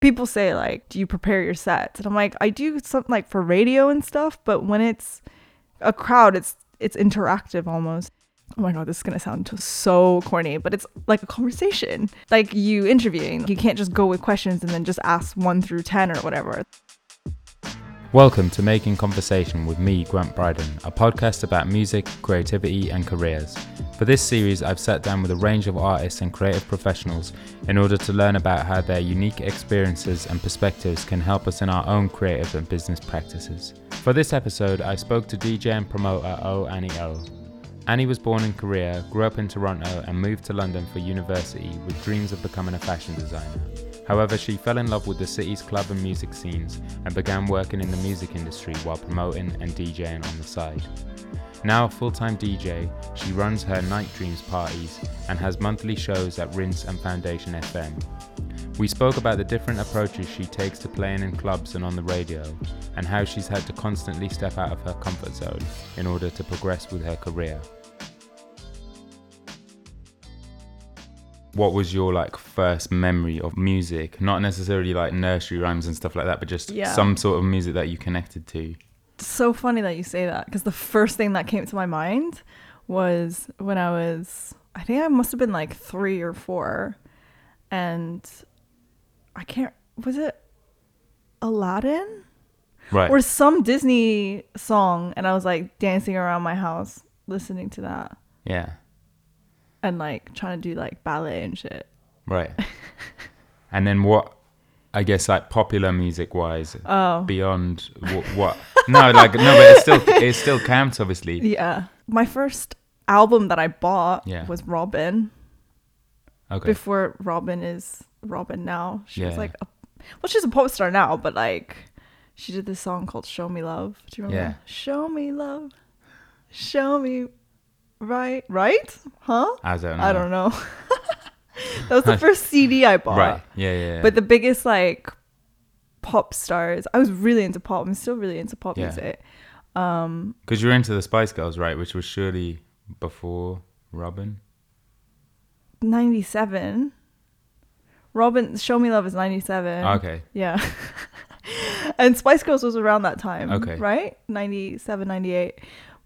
People say like, "Do you prepare your sets?" And I'm like, "I do something like for radio and stuff, but when it's a crowd, it's it's interactive almost." Oh my god, this is gonna sound so corny, but it's like a conversation, like you interviewing. You can't just go with questions and then just ask one through ten or whatever. Welcome to Making Conversation with me, Grant Bryden, a podcast about music, creativity, and careers. For this series, I've sat down with a range of artists and creative professionals in order to learn about how their unique experiences and perspectives can help us in our own creative and business practices. For this episode, I spoke to DJ and promoter O Annie O. Annie was born in Korea, grew up in Toronto, and moved to London for university with dreams of becoming a fashion designer. However, she fell in love with the city's club and music scenes and began working in the music industry while promoting and DJing on the side. Now a full time DJ, she runs her Night Dreams parties and has monthly shows at Rinse and Foundation FM. We spoke about the different approaches she takes to playing in clubs and on the radio, and how she's had to constantly step out of her comfort zone in order to progress with her career. What was your like first memory of music? Not necessarily like nursery rhymes and stuff like that, but just Yeah. some sort of music that you connected to. It's so funny that you say that because the first thing that came to my mind was when I was, I think I must have been like three or four, and I can't, was it Aladdin Right. or some Disney song? And I was like dancing around my house listening to that yeah. And like trying to do like ballet and shit. Right. and then what? I guess like popular music wise, Oh, beyond what, what? No, like no, but it still it still counts, obviously. yeah. My first album that I bought Yeah. was Robyn. Okay. before Robyn is Robyn now. She was like, a, well, she's a pop star now, but like, she did this song called "Show Me Love." Do you remember? Yeah. Show me love, show me right, right, huh? I don't know. I don't know. that was the first CD I bought. Right. Yeah, yeah. yeah. But the biggest like pop stars, I was really into pop. I'm still really into pop Yeah. music. Um, Because you're into the Spice Girls, right? Which was surely before Robyn. 97. Robyn, Show Me Love is 97. Okay. Yeah. and Spice Girls was around that time. Okay. Right? 97, 98.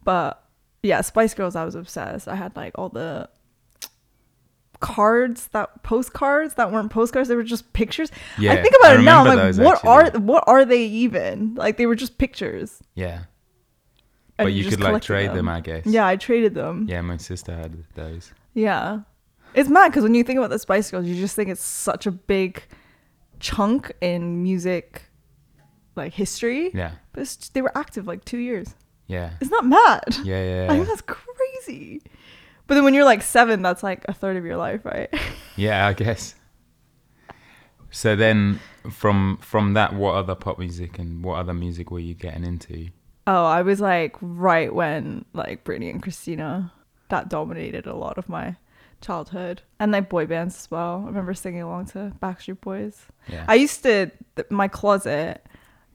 But yeah, Spice Girls, I was obsessed. I had like all the cards that postcards that weren't postcards they were just pictures Yeah, i think about I it now i'm like those, what are what are they even like they were just pictures Yeah. and But you could like trade them. I guess. yeah i traded them Yeah, my sister had those. Yeah. It's mad because when you think about the Spice Girls, you just think it's such a big chunk in music, like history. Yeah. But it's, they were active like two years. Yeah. It's not mad. Yeah, yeah, I think that's crazy. But then when you're like seven, that's like a third of your life, right? Yeah, I guess. So then, from from that, what other pop music and what other music were you getting into? oh, I was like right when like Britney and Christina, that dominated a lot of my childhood. And like boy bands as well. I remember singing along to Backstreet Boys. Yeah. I used to th- my closet.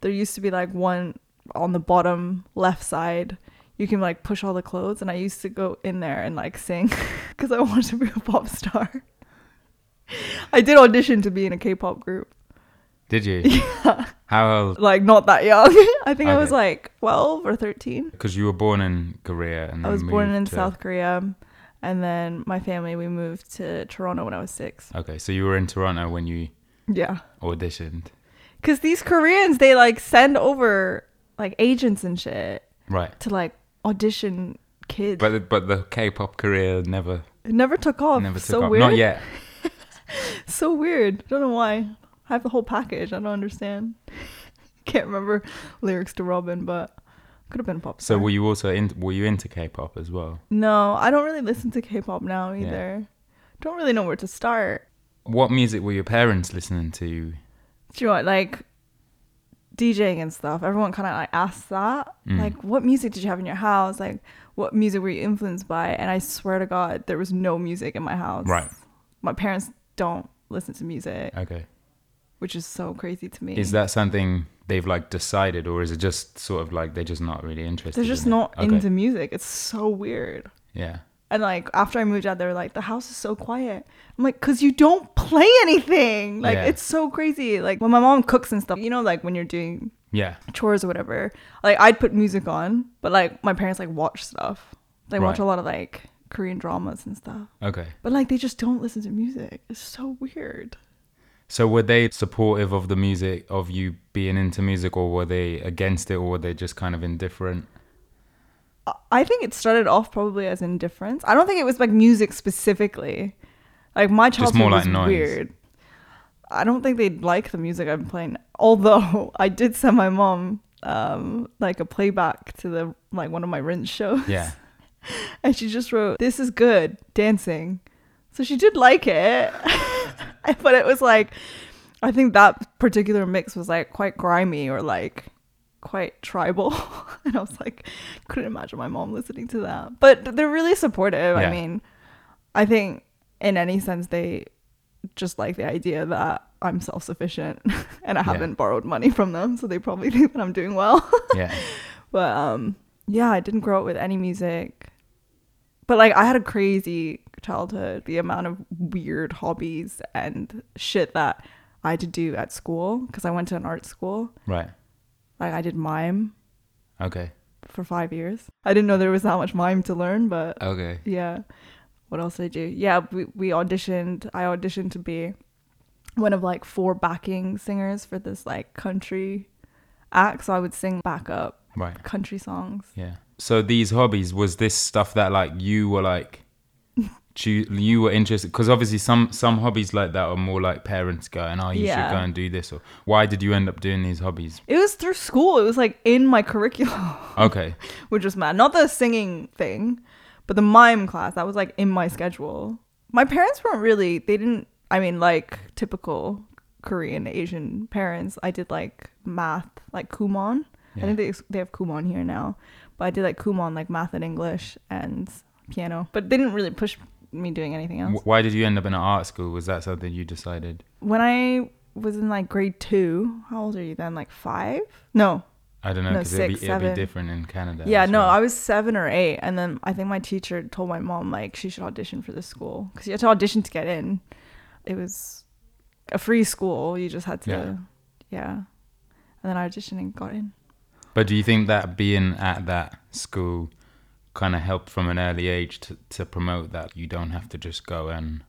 There used to be like one on the bottom left side. You can like push all the clothes, and I used to go in there and like sing because I wanted to be a pop star. I did audition to be in a K-pop group. Did you? yeah How old? Like not that young. I think I was like twelve or thirteen. Because you were born in Korea and I was born in to- South Korea, and then my family we moved to Toronto when I was six. Okay, so you were in Toronto when you Yeah. auditioned, Cause these Koreans, they like send over like agents and shit right? to like audition kids. But the- but the K-pop career never it never took off. never took so off. weird. Not yet. So weird. I don't know why. I have the whole package. I don't understand. Can't remember lyrics to Robyn, but could have been a pop So were you also in? Were you into K-pop as well? no, I don't really listen to K-pop now Yeah. either. Don't really know where to start. What music were your parents listening to? Do you know what, like DJing and stuff? Everyone kind of like asks that. Mm. Like, what music did you have in your house? Like, what music were you influenced by? And I swear to God, there was no music in my house. Right. My parents don't listen to music, Okay. which is so crazy to me. Is that something they've like decided, or is it just sort of like they're just not really interested? They're just in not Okay. into music. It's so weird. Yeah. And like after I moved out, they were like, the house is so quiet. I'm like, cause you don't play anything. Like Yeah. it's so crazy. Like when my mom cooks and stuff, you know, like when you're doing Yeah. chores or whatever, like I'd put music on, but like my parents like watch stuff. They watch a lot of like Korean dramas and stuff. Okay. But like they just don't listen to music. It's so weird. So were they supportive of the music of you being into music or were they against it or were they just kind of indifferent? I- think it started off probably as indifference. I don't think it was like music specifically. Like my childhood more like was noise. weird. I don't think they'd like the music I'm playing. Although I did send my mom um like a playback to the like one of my rinse shows. Yeah. And she just wrote, This is good, dancing. So she did like it. but it was like I think that particular mix was like quite grimy or like quite tribal. and I was like, couldn't imagine my mom listening to that. But they're really supportive. Yeah. I mean, I think in any sense they just like the idea that I'm self sufficient and I Yeah. haven't borrowed money from them. So they probably think that I'm doing well. Yeah. But um yeah, I didn't grow up with any music. But like I had a crazy childhood. The amount of weird hobbies and shit that I had to do at school because I went to an art school. Right. Like I did mime Okay. for 5 years. I didn't know there was that much mime to learn, but Okay. yeah. What else did I do? Yeah, we, we auditioned. I auditioned to be one of like four backing singers for this like country act. So I would sing backup Right. country songs. Yeah. So these hobbies was this stuff that like you were like choo- you were interested because obviously some some hobbies like that are more like parents going oh you Yeah. should go and do this or why did you end up doing these hobbies It was through school. It was like in my curriculum, okay which was mad. Not the singing thing, but the mime class. That was like in my schedule. My parents weren't really, they didn't, I mean, like typical Korean Asian parents. I did like math, like Kumon. Yeah. I think they, they have Kumon here now. But I did like Kumon, like math and English and piano. But they didn't really push me doing anything else. Why did you end up in an art school was that something you decided When I was in like grade two, how old are you then? Like five? No, I don't know No, because it'd, it'd be different in Canada Yeah, no, well. I was seven or eight, and then I think my teacher told my mom like she should audition for this school because you had to audition to get in. It was a free school; you just had to, Yeah. yeah. And then I auditioned and got in. But do you think that being at that school kind of helped from an early age to, to promote that you don't have to just go and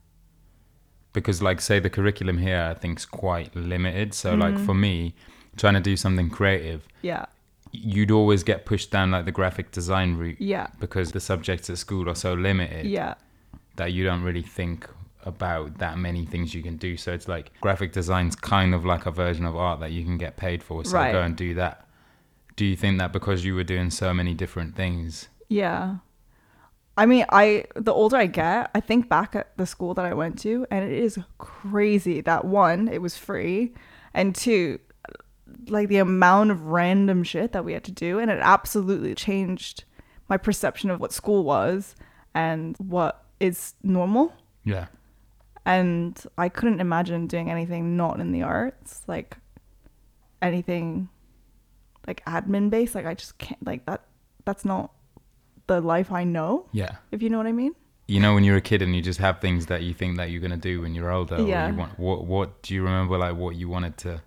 because like say the curriculum here I think is quite limited. So Mm-hmm. like for me, trying to do something creative, Yeah, you'd always get pushed down like the graphic design route yeah, because the subjects at school are so limited yeah, that you don't really think about that many things you can do. So it's like graphic design's kind of like a version of art that you can get paid for. So Right. go and do that. Do you think that because you were doing so many different things? Yeah. I mean, I the older I get, I think back at the school that I went to, and it is crazy that one, it was free, and two, like the amount of random shit that we had to do, and it absolutely changed my perception of what school was and what is normal. Yeah. And I couldn't imagine doing anything not in the arts, like anything like admin based. Like I just can't like that. That's not the life I know. Yeah. If you know what I mean. You know when you're a kid and you just have things that you think that you're gonna do when you're older. Yeah. you want, what What do you remember like what you wanted to,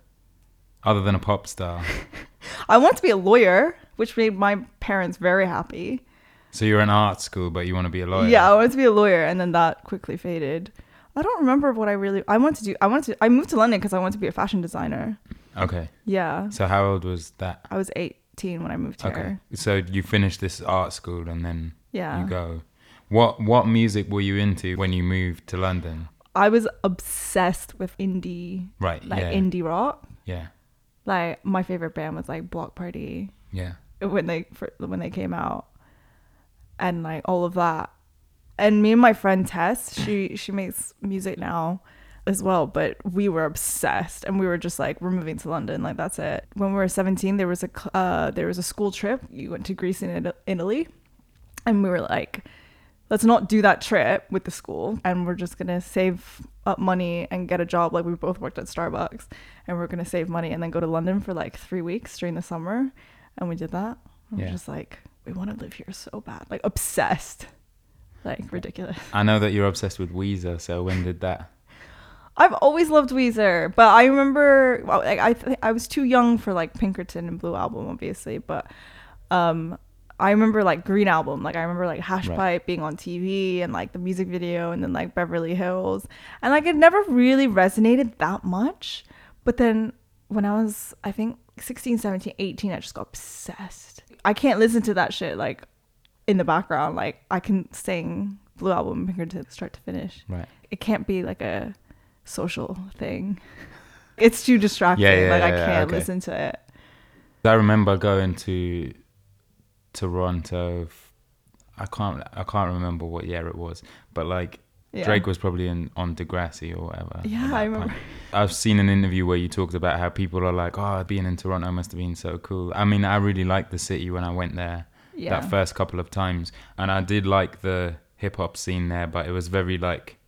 other than a pop star? I want to be a lawyer, which made my parents very happy. so you're in art school, but you want to be a lawyer. Yeah, I wanted to be a lawyer, and then that quickly faded. I don't remember what I really. I wanted to do. I wanted to. I moved to London because I wanted to be a fashion designer. Okay. Yeah, So how old was that? I was 18 when I moved here. Okay. So you finished this art school and then Yeah. you go. What What music were you into when you moved to London? I was obsessed with indie, Right. like yeah. indie rock. yeah. Like my favorite band was like Bloc Party Yeah. when they fir- when they came out, and like all of that. And me and my friend Tess, she she makes music now as well, but we were obsessed, and we were just like, we're moving to London, like that's it. When we were 17, there was a uh, there was a school trip. You went to Greece and Italy, and we were like, let's not do that trip with the school, and we're just gonna save up money and get a job. Like we both worked at Starbucks, and we're gonna save money and then go to London for like three weeks during the summer, and we did that. And Yeah. We're just like, we want to live here so bad, like obsessed. like ridiculous. I know that you're obsessed with Weezer. So when did that? I've always loved Weezer, but I remember well, like I th- I was too young for like Pinkerton and Blue Album, obviously, but um, I remember like Green Album, like I remember like Hash Right. Pipe being on TV and like the music video, and then like Beverly Hills, and like it never really resonated that much. But then when I was, I think 16, 17, 18, I just got obsessed. I can't listen to that shit like in the background. Like I can sing Blue Album Pinkerton start to finish Right. it can't be like a social thing. It's too distracting. Yeah, yeah, like I can't okay. listen to it. I remember going to Toronto. f- I can't. I can't remember what year it was, but like Yeah. Drake was probably in on Degrassi or whatever. Yeah, I remember. point. I've seen an interview where you talked about how people are like, "Oh, being in Toronto must have been so cool." I mean, I really liked the city when I went there Yeah. that first couple of times, and I did like the hip hop scene there, but it was very like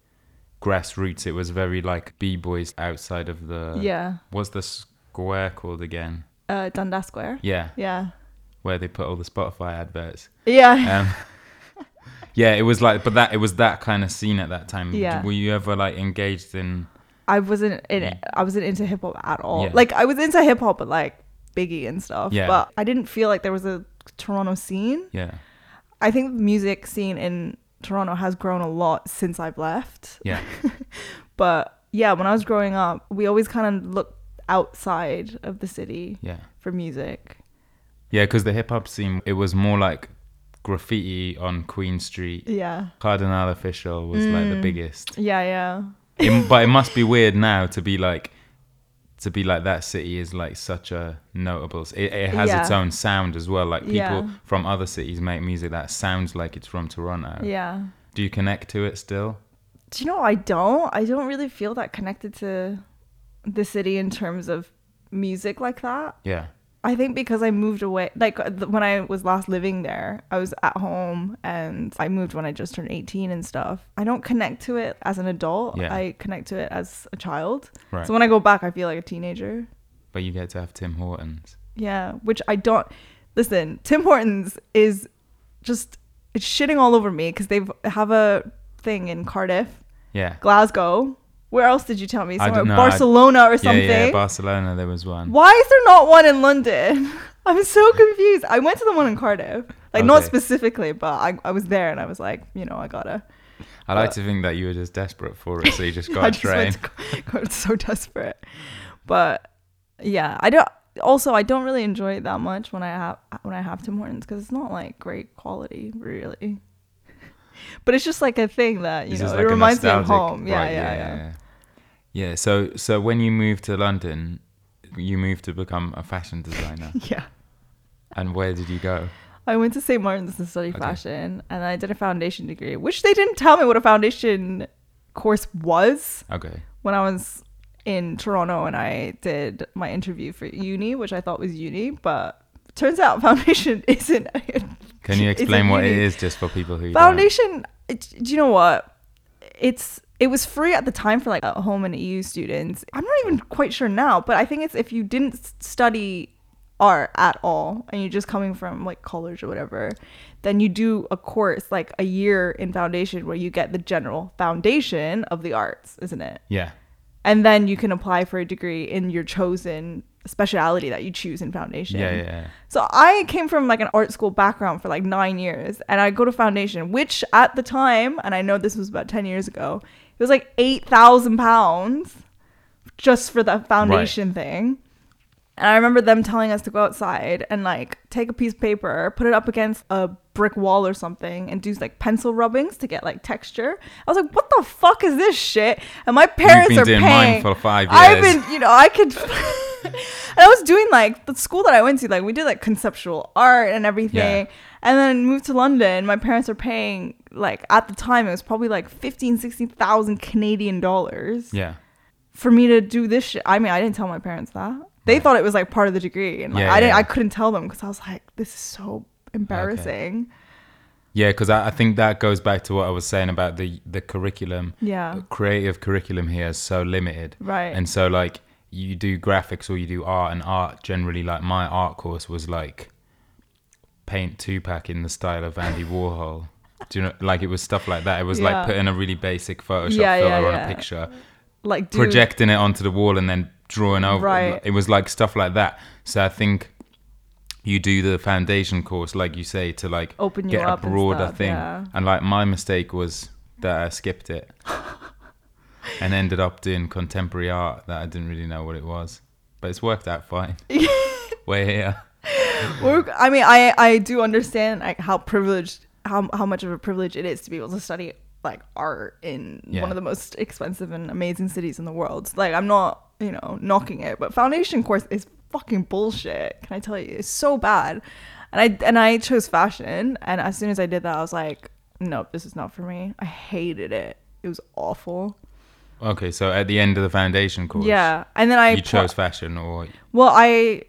grassroots. It was very like b boys outside of the. yeah. What's the square called again? Uh, Dundas Square. Yeah, Yeah. where they put all the Spotify adverts. Yeah. Um, yeah, it was like, but that it was that kind of scene at that time. Yeah. Were you ever like engaged in? I wasn't in it. I wasn't into hip hop at all. Yeah. Like I was into hip hop, but like Biggie and stuff. Yeah. But I didn't feel like there was a Toronto scene. Yeah, I think the music scene in Toronto has grown a lot since I've left. yeah, But yeah, when I was growing up, we always kind of looked outside of the city yeah, for music. yeah. Because the hip hop scene, it was more like graffiti on Queen Street. Yeah. Kardinal Offishall was like the Mm. biggest. Yeah, yeah. It- but it must be weird now to be like, to be like that city is like such a notable. It, it has its own sound as well. Like people Yeah. from other cities make music that sounds like it's from Toronto. Yeah. Do you connect to it still? Do you know I don't? I don't really feel that connected to the city in terms of music like that. Yeah. I think because I moved away, like uh, th- when I was last living there, I was at home and I moved when I just turned 18 and stuff. I don't connect to it as an adult. Yeah. I connect to it as a child. Right. So when I go back, I feel like a teenager. But you get to have Tim Hortons. Yeah, which I don't. Listen, Tim Hortons is just it's shitting all over me because they have a thing in Cardiff, Yeah. Glasgow. Where else did you tell me? Somewhere know, I- Barcelona or something. yeah, Barcelona, there was one. Why is there not one in London? I'm so confused. I went to the one in Cardiff, like not specifically, but I, I was there and I was like, you know, I gotta. I like but- to think that you were just desperate for it, so you just I got a just train. to, I so desperate, but yeah, I don't. Also, I don't really enjoy it that much when I have when I have Tim Hortons because it's not like great quality, really. But it's just like a thing that you know just it reminds me of home. Yeah, right, yeah, yeah, yeah. Yeah, so so when you moved to London, you moved to become a fashion designer. yeah. and where did you go? I went to St. Martin's to study Okay. fashion, and I did a foundation degree, which they didn't tell me what a foundation course was Okay. when I was in Toronto and I did my interview for uni, which I thought was uni, but turns out foundation isn't. Can you explain what it uni. is just for people who? Foundation, do you know what? It's it was free at the time for like home and EU students. I'm not even quite sure now, but I think it's if you didn't study art at all and you're just coming from like college or whatever, then you do a course like a year in foundation where you get the general foundation of the arts, isn't it? Yeah. And then you can apply for a degree in your chosen speciality that you choose in foundation. Yeah, yeah, yeah. So I came from like an art school background for like nine years, and I go to foundation, which at the time, and I know this was about ten years ago, it was like eight thousand pounds just for the foundation thing. And I remember them telling us to go outside and like take a piece of paper, put it up against a brick wall or something, and do like pencil rubbings to get like texture. I was like, "What the fuck is this shit?" And my parents been are paying. mine for five years. I've been, you know, I could. and I was doing like the school that I went to, like we did like conceptual art and everything. Yeah. And then moved to London. My parents are paying like at the time it was probably like 15, 16,000 Canadian dollars Yeah. for me to do this shit. I mean, I didn't tell my parents that. They Right. thought it was like part of the degree, and like Yeah, I didn't. yeah. I couldn't tell them because I was like, "This is so embarrassing." Yeah, because I, I think that goes back to what I was saying about the the curriculum. Yeah. Creative curriculum here is so limited. Right. And so like you do graphics or you do art and art generally like my art course was like paint Tupac in the style of Andy Warhol. Do you know, like it was stuff like that. It was Yeah. like putting a really basic Photoshop Yeah, filter yeah, on a picture, like dude, projecting it onto the wall, and then drawing over. Right. It was like stuff like that. So I think you do the foundation course, like you say, to like open get a broader and thing. And like my mistake was that I skipped it and ended up doing contemporary art that I didn't really know what it was. But it's worked out fine. We're here. I mean, I I do understand like how privileged how how much of a privilege it is to be able to study like art in Yeah. one of the most expensive and amazing cities in the world. Like I'm not you know knocking it, but foundation course is fucking bullshit. Can I tell you? It's so bad. And I and I chose fashion, and as soon as I did that, I was like, nope, this is not for me. I hated it. It was awful. Okay, so at the end of the foundation course, Yeah, and then I you chose fashion or Well, I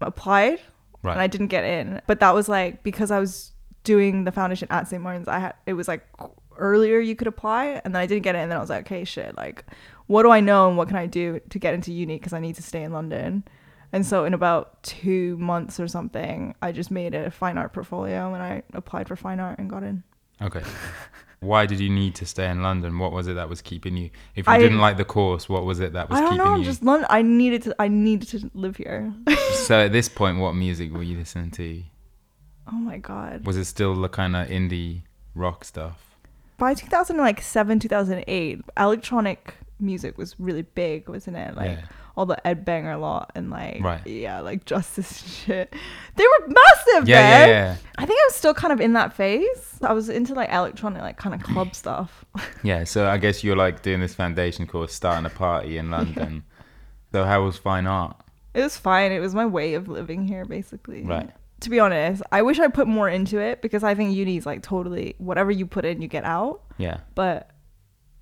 applied right. and I didn't get in. But that was like because I was doing the foundation at St. Martin's. I had it was like earlier you could apply, and then I didn't get in. And then I was like, okay, shit. Like, what do I know and what can I do to get into uni? Because I need to stay in London. And so in about two months or something, I just made a fine art portfolio and I applied for fine art and got in. Okay. Why did you need to stay in London? What was it that was keeping you? If you I- didn't like the course, what was it that was keeping you? I don't keeping know, you? just London. I needed to. I needed to live here. so at this point, what music were you listening to? oh my god. Was it still the kind of indie rock stuff? by 2007 2008 electronic music was really big wasn't it like Yeah. All the ed banger lot and like Right. yeah like justice shit they were massive Yeah, man. yeah, yeah. i think i was still kind of in that phase i was into like electronic like kind of club stuff Yeah, so I guess you're like doing this foundation course, starting a party in London. So how was fine art? it was fine it was my way of living here basically Right. to be honest i wish i put more into it because i think uni is like totally whatever you put in you get out Yeah. but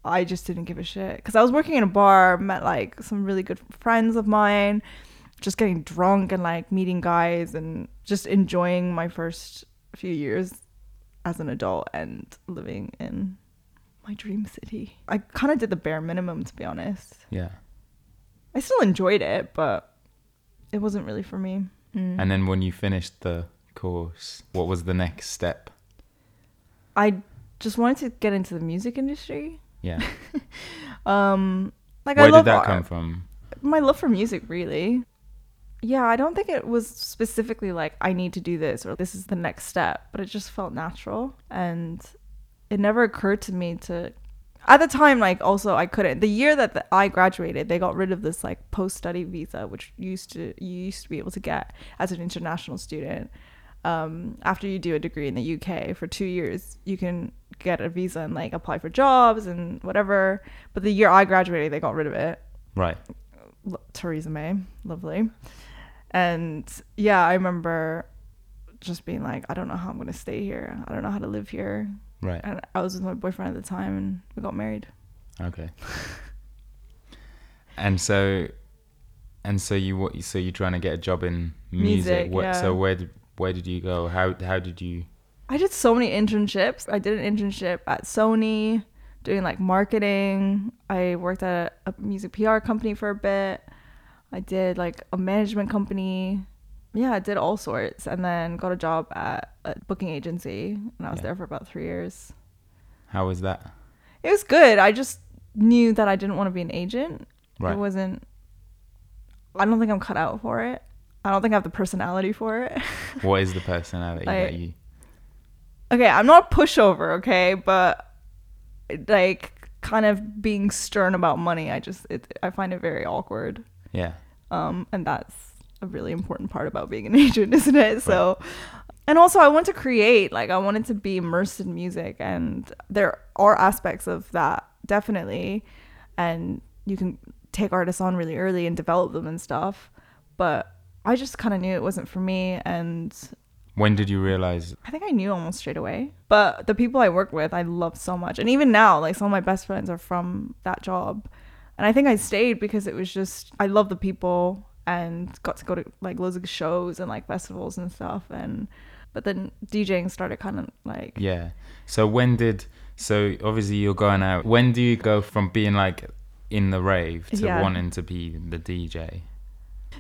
I just didn't give a shit because I was working in a bar, met like some really good friends of mine, just getting drunk and like meeting guys and just enjoying my first few years as an adult and living in my dream city. I kind of did the bare minimum to be honest. Yeah. I still enjoyed it, but it wasn't really for me. Mm. And then when you finished the course, what was the next step? I just wanted to get into the music industry. Yeah. Um, like Where I love did that art. come from? my love for music really yeah i don't think it was specifically like i need to do this or this is the next step but it just felt natural and it never occurred to me to at the time like also i couldn't the year that the, i graduated they got rid of this like post-study visa which used to you used to be able to get as an international student um, after you do a degree in the uk for two years you can get a visa and like apply for jobs and whatever but the year i graduated they got rid of it Right. L- Theresa May, lovely. And yeah, I remember just being like, I don't know how I'm gonna stay here. I don't know how to live here. Right. And I was with my boyfriend at the time, and we got married. Okay. and so, and so you what? So you're trying to get a job in music. Music, What, yeah. So where did where did you go? How how did you? I did so many internships. I did an internship at Sony doing like marketing. I worked at a music PR company for a bit. I did like a management company. Yeah, I did all sorts and then got a job at a booking agency and I was Yeah. there for about 3 years. How was that? It was good. I just knew that I didn't want to be an agent. Right. It wasn't I don't think I'm cut out for it. I don't think I have the personality for it. What is the personality that you? Okay, I'm not a pushover, okay, but like kind of being stern about money, I just it, I find it very awkward. Yeah. Um and that's a really important part about being an agent, isn't it? So and also I want to create, like I wanted to be immersed in music and there are aspects of that definitely and you can take artists on really early and develop them and stuff, but I just kind of knew it wasn't for me and When did you realize? I think I knew almost straight away. But the people I worked with, I love so much. And even now, like some of my best friends are from that job. And I think I stayed because it was just, I love the people and got to go to like loads of shows and like festivals and stuff. And, but then DJing started kind of like, Yeah. So when did? So obviously you're going out. When do you go from being like in the rave to Yeah. wanting to be the DJ?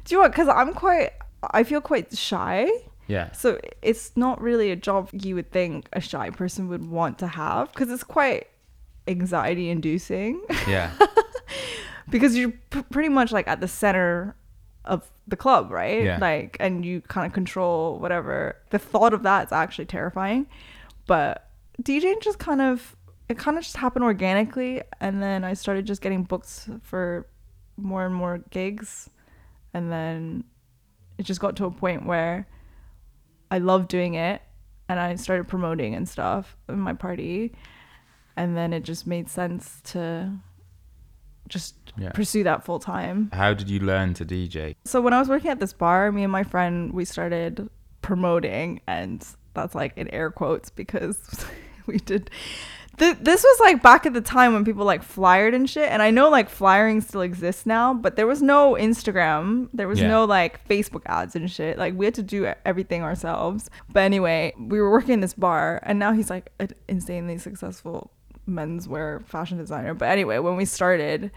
do you know what? Because I'm quite, I feel quite shy. Yeah. So it's not really a job you would think a shy person would want to have because it's quite anxiety inducing Yeah. because you're p- pretty much like at the center of the club, right? Yeah. Like, and you kind of control whatever. The thought of that is actually terrifying. But DJing just kind of, it kind of just happened organically. And then I started just getting booked for more and more gigs. And then it just got to a point where I loved doing it. And I started promoting and stuff in my party. And then it just made sense to just Yeah. pursue that full time. How did you learn to DJ? So when I was working at this bar, me and my friend we started promoting, and that's like in air quotes because we did. Th- this was like back at the time when people like flyered and shit, and I know like flyering still exists now, but there was no Instagram, there was Yeah. no like Facebook ads and shit. Like we had to do everything ourselves. But anyway, we were working in this bar, and now he's like an insanely successful menswear fashion designer. But anyway, when we started,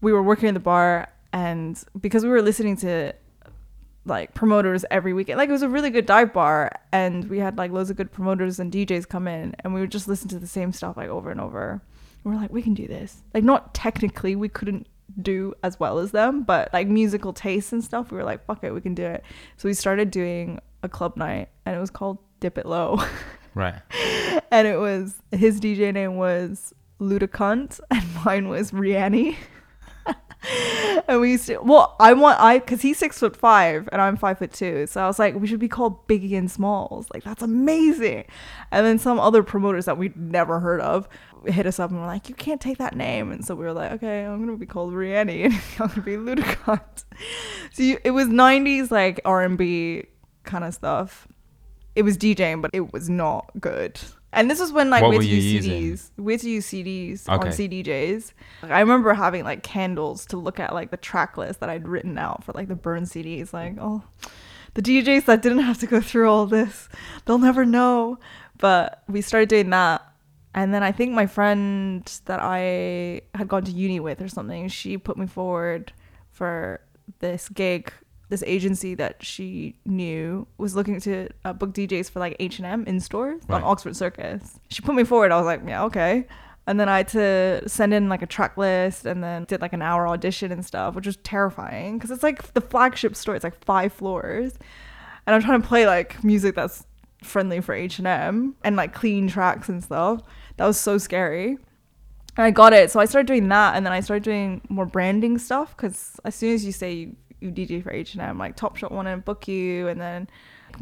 we were working in the bar and because we were listening to like promoters every weekend. Like it was a really good dive bar and we had like loads of good promoters and djs come in and we would just listen to the same stuff like over and over. We we're like we can do this. Like not technically we couldn't do as well as them but like musical tastes and stuff we were like fuck it we can do it. So we started doing a club night and it was called dip it low. Right. and it was his DJ name was Ludacunt and mine was Rihanny. And we used to well, I want I because he's six foot five and I'm five foot two, so I was like, we should be called Biggie and Smalls. Like that's amazing. And then some other promoters that we'd never heard of hit us up and were like, you can't take that name. And so we were like, okay, I'm gonna be called Rihanny and I'm gonna be Ludacunt. So you, it was '90s like R&B kind of stuff it was DJing, but it was not good. And this was when like What we had were you use using? CDs. To use CDs on CDJs. Like, I remember having like candles to look at like the track list that I'd written out for like the burn CDs. Like, oh, the DJs that didn't have to go through all this, they'll never know. But we started doing that. And then I think my friend that I had gone to uni with or something, she put me forward for this gig. This agency that she knew was looking to uh, book DJs for like H and M in stores Right. on Oxford Circus. She put me forward. I was like, yeah, okay. And then I had to send in like a track list and then did like an hour audition and stuff, which was terrifying because it's like the flagship store. It's like five floors, and I'm trying to play like music that's friendly for H and M and like clean tracks and stuff. That was so scary. And I got it, so I started doing that, and then I started doing more branding stuff because as soon as you say you, you DJ for H and M, like Topshop want to book you, and then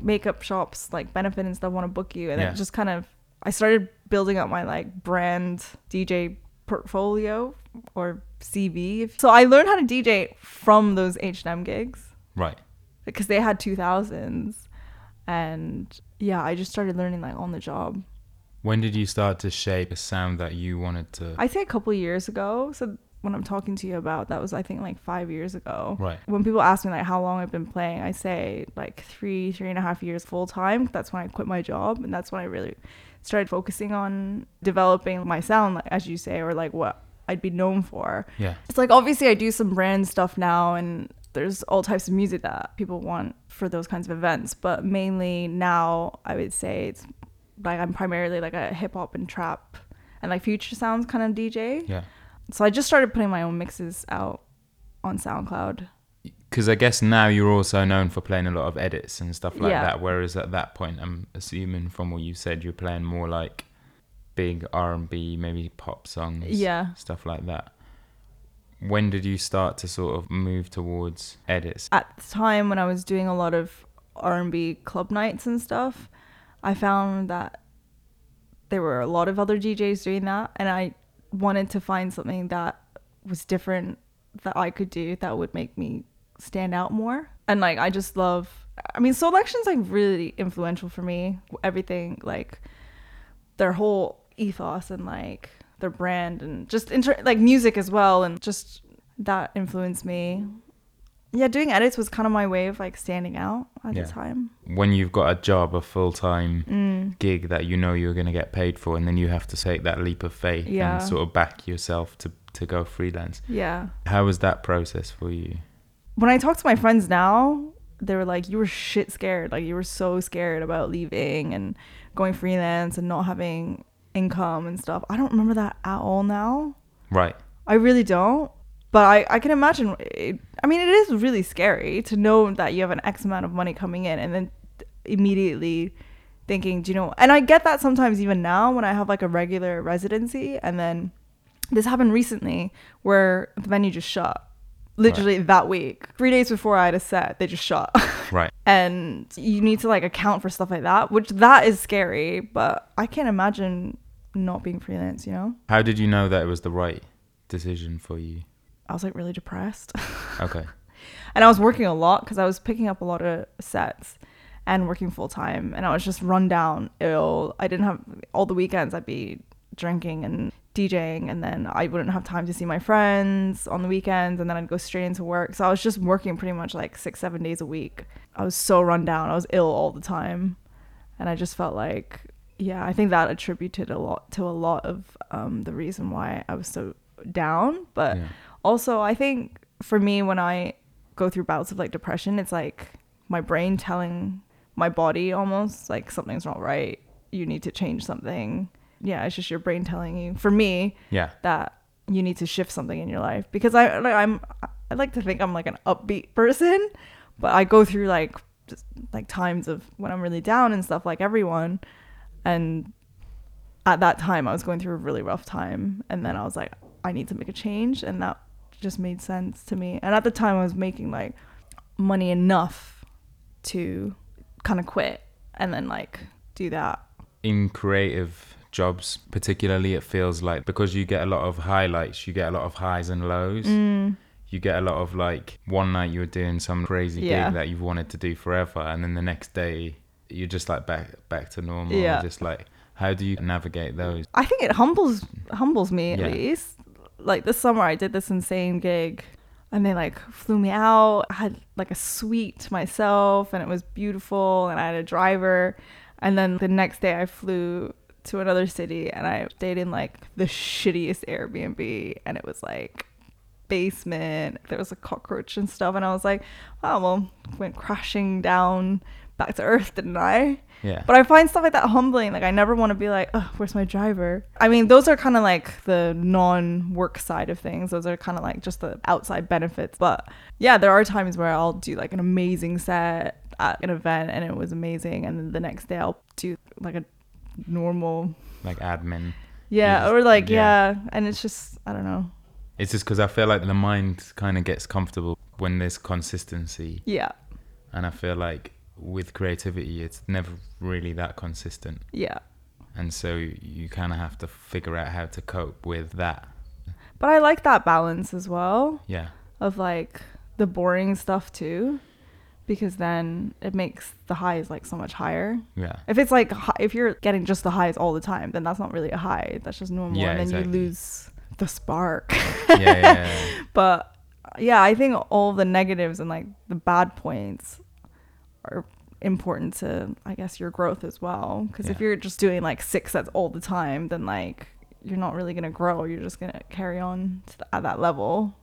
makeup shops like Benefit and stuff want to book you, and Yeah. then it just kind of I started building up my like brand DJ portfolio or CV. So I learned how to DJ from those H and M gigs Right. because they had 2000s, and yeah, I just started learning like on the job. When did you start to shape a sound that you wanted to? I say a couple of years ago. So when I'm talking to you about that was I think like five years ago. Right. When people ask me like how long I've been playing, I say like three, three and a half years full time. That's when I quit my job, and that's when I really started focusing on developing my sound, like, as you say, or like what I'd be known for. Yeah. It's like obviously I do some brand stuff now and there's all types of music that people want for those kinds of events, but mainly now I would say it's like I'm primarily like a hip hop and trap and like future sounds kind of DJ. Yeah. So I just started putting my own mixes out on SoundCloud. Because I guess now you're also known for playing a lot of edits and stuff like Yeah. that. Whereas at that point, I'm assuming from what you said, you're playing more like big R and B, maybe pop songs, Yeah. stuff like that. When did you start to sort of move towards edits? At the time when I was doing a lot of R&B club nights and stuff, I found that there were a lot of other DJs doing that and I wanted to find something that was different that I could do that would make me stand out more. And like I just love I mean Soulection's like really influential for me. Everything like their whole ethos and like their brand and just inter- like music as well and just that influenced me. Yeah, doing edits was kind of my way of like standing out at Yeah. the time. When you've got a job, a full time Mm. gig that you know you're going to get paid for, and then you have to take that leap of faith Yeah. and sort of back yourself to, to go freelance. Yeah. How was that process for you? when I talk to my friends now, they were like, you were shit scared. Like you were so scared about leaving and going freelance and not having income and stuff. I don't remember that at all now. Right. I really don't. But I, I can imagine. It, I mean, it is really scary to know that you have an X amount of money coming in and then immediately thinking, do you know? And I get that sometimes even now when I have like a regular residency and then this happened recently where the venue just shut literally that week. Three days before I had a set, they just shut. Right. and you need to like account for stuff like that, which that is scary, but I can't imagine not being freelance, you know? How did you know that it was the right decision for you? I was like really depressed. Okay. and I was working a lot because I was picking up a lot of sets and working full time and I was just run down ill. I didn't have all the weekends I'd be drinking and DJing and then I wouldn't have time to see my friends on the weekends and then I'd go straight into work. So I was just working pretty much like 6 7 days a week. I was so run down. I was ill all the time. And I just felt like yeah, I think that attributed a lot to a lot of um, the reason why I was so down, but Yeah. Also I think for me when I go through bouts of like depression, it's like my brain telling my body almost like something's not right. You need to change something. Yeah, it's just your brain telling you. For me, Yeah. that you need to shift something in your life because I like I'm I like to think I'm like an upbeat person, but I go through like just like times of when I'm really down and stuff like everyone and at that time I was going through a really rough time and then I was like I need to make a change and that just made sense to me. And at the time I was making like money enough to kind of quit and then like do that. In creative jobs, particularly, it feels like because you get a lot of highlights, you get a lot of highs and lows. Mm. You get a lot of like one night you were doing some crazy Yeah. gig that you've wanted to do forever, and then the next day you're just like back back to normal. Yeah. Just like how do you navigate those? I think it humbles humbles me at Yeah. least. Like this summer, I did this insane gig, and they like flew me out. I had like a suite to myself, and it was beautiful. And I had a driver. And then the next day, I flew to another city, and I stayed in like the shittiest Airbnb, and it was like basement. There was a cockroach and stuff, and I was like, oh well, went crashing down back to earth, didn't I? Yeah. But I find stuff like that humbling. Like I never want to be like, oh, where's my driver? I mean, those are kind of like the non-work side of things. Those are kind of like just the outside benefits. But yeah, there are times where I'll do like an amazing set at an event and it was amazing, and then the next day I'll do like a normal, like admin. yeah, just- or like yeah. yeah. and it's just I don't know, It's just because I feel like the mind kind of gets comfortable when there's consistency, yeah, and I feel like with creativity, it's never really that consistent, yeah. and so you kind of have to figure out how to cope with that. But I like that balance as well. Yeah. of like the boring stuff too because then it makes the highs like so much higher Yeah. if it's like if you're getting just the highs all the time then that's not really a high that's just normal Yeah, and then exactly. you lose the spark Yeah. yeah, yeah. but yeah i think all the negatives and like the bad points are important to i guess your growth as well. Because if you're just doing like six sets all the time then like you're not really going to grow. You're just going to carry on to th- at that level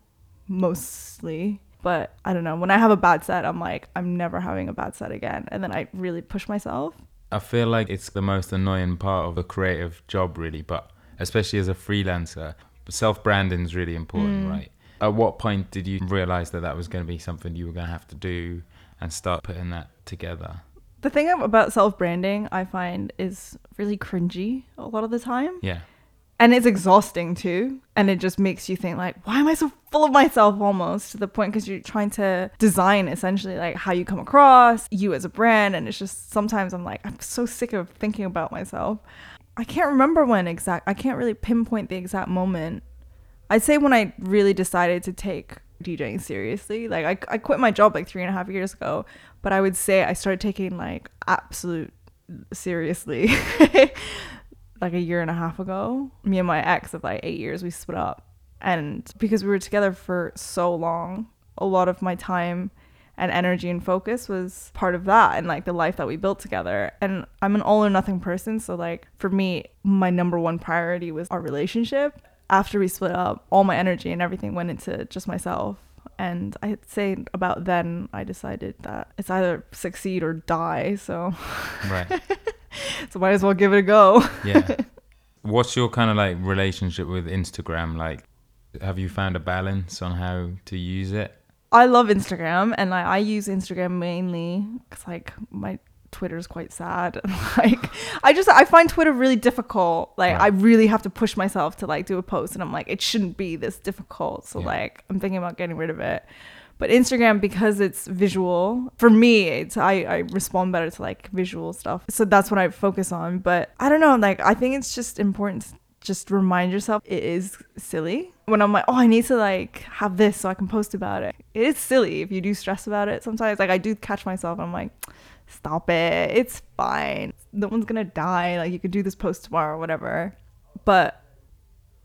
mostly. But i don't know. When i have a bad set i'm like i'm never having a bad set again. And then i really push myself. I feel like it's the most annoying part of a creative job, really, but especially as a freelancer, self branding is really important, Mm. right? At what point did you realize that that was going to be something you were going to have to do and start putting that together? the thing about self-branding i find is really cringy a lot of the time Yeah. and it's exhausting too and it just makes you think like why am i so full of myself almost to the point because you're trying to design essentially like how you come across you as a brand and it's just sometimes i'm like i'm so sick of thinking about myself i can't remember when exact i can't really pinpoint the exact moment i'd say when i really decided to take DJing seriously. Like I, I quit my job like three and a half years ago, but I would say I started taking like absolute seriously like a year and a half ago. Me and my ex of like eight years, we split up. And because we were together for so long, a lot of my time and energy and focus was part of that and like the life that we built together. And I'm an all or nothing person. So, like, for me, my number one priority was our relationship. After we split up, all my energy and everything went into just myself. And I'd say about then I decided that it's either succeed or die. So, Right. so might as well give it a go. Yeah. What's your kind of like relationship with Instagram? Like, have you found a balance on how to use it? I love Instagram and I, I use Instagram mainly because like my Twitter is quite sad. like I just I find Twitter really difficult. Like I really have to push myself to like do a post and I'm like it shouldn't be this difficult. So Yeah. like I'm thinking about getting rid of it. But Instagram because it's visual for me it's I, I respond better to like visual stuff. So that's what I focus on. But I don't know, like I think it's just important to just remind yourself it is silly. When I'm like, oh, I need to like have this so I can post about it. It is silly if you do stress about it. Sometimes like I do catch myself. I'm like, stop it. It's fine. No one's gonna die. Like you could do this post tomorrow or whatever. But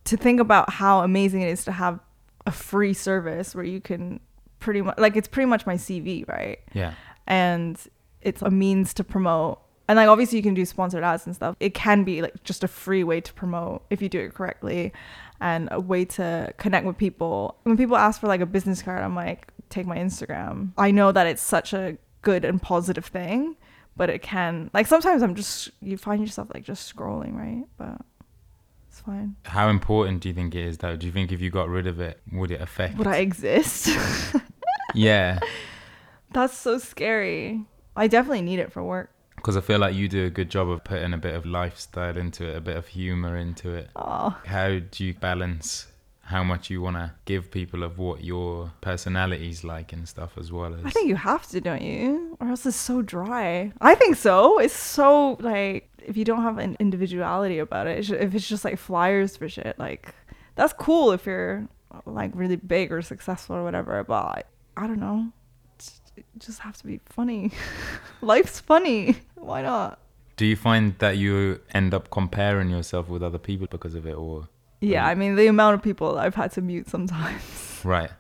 to think about how amazing it is to have a free service where you can pretty much like it's pretty much my CV, right? Yeah. and it's a means to promote and like obviously you can do sponsored ads and stuff it can be like just a free way to promote if you do it correctly and a way to connect with people when people ask for like a business card i'm like take my instagram i know that it's such a good and positive thing but it can like sometimes i'm just you find yourself like just scrolling right but it's fine How important do you think it is, though? Do you think if you got rid of it, would it affect? would i exist Yeah. that's so scary i definitely need it for work Because I feel like you do a good job of putting a bit of lifestyle into it, a bit of humor into it. oh How do you balance how much you want to give people of what your personality's like and stuff as well as I think you have to, don't you? Or else it's so dry. I think so. It's so like if you don't have an individuality about it, if it's just like flyers for shit, like that's cool if you're like really big or successful or whatever. But I, I don't know. It just have to be funny. Life's funny. Why not? Do you find that you end up comparing yourself with other people because of it, or Yeah, I mean the amount of people I've had to mute sometimes. right?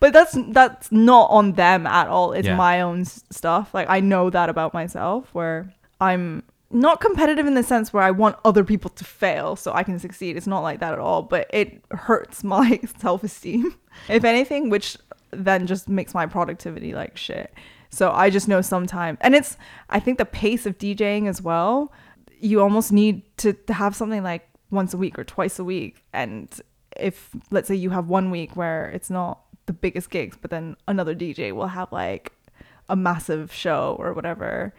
but that's that's not on them at all it's Yeah. my own s- stuff like i know that about myself where i'm not competitive in the sense where i want other people to fail so i can succeed it's not like that at all but it hurts my self-esteem if anything which then just makes my productivity like shit so i just know sometimes and it's i think the pace of djing as well you almost need to, to have something like once a week or twice a week and if let's say you have one week where it's not the biggest gigs but then another dj will have like a massive show or whatever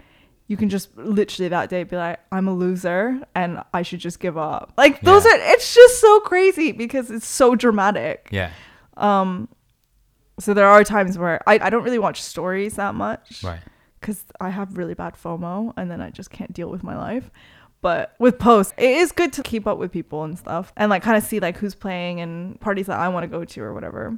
you can just literally that day be like i'm a loser and i should just give up like those Yeah. are it's just so crazy because it's so dramatic Yeah, um so there are times where i, I don't really watch stories that much right. because I have really bad FOMO and then I just can't deal with my life. But with posts, it is good to keep up with people and stuff and like kind of see like who's playing and parties that I want to go to or whatever.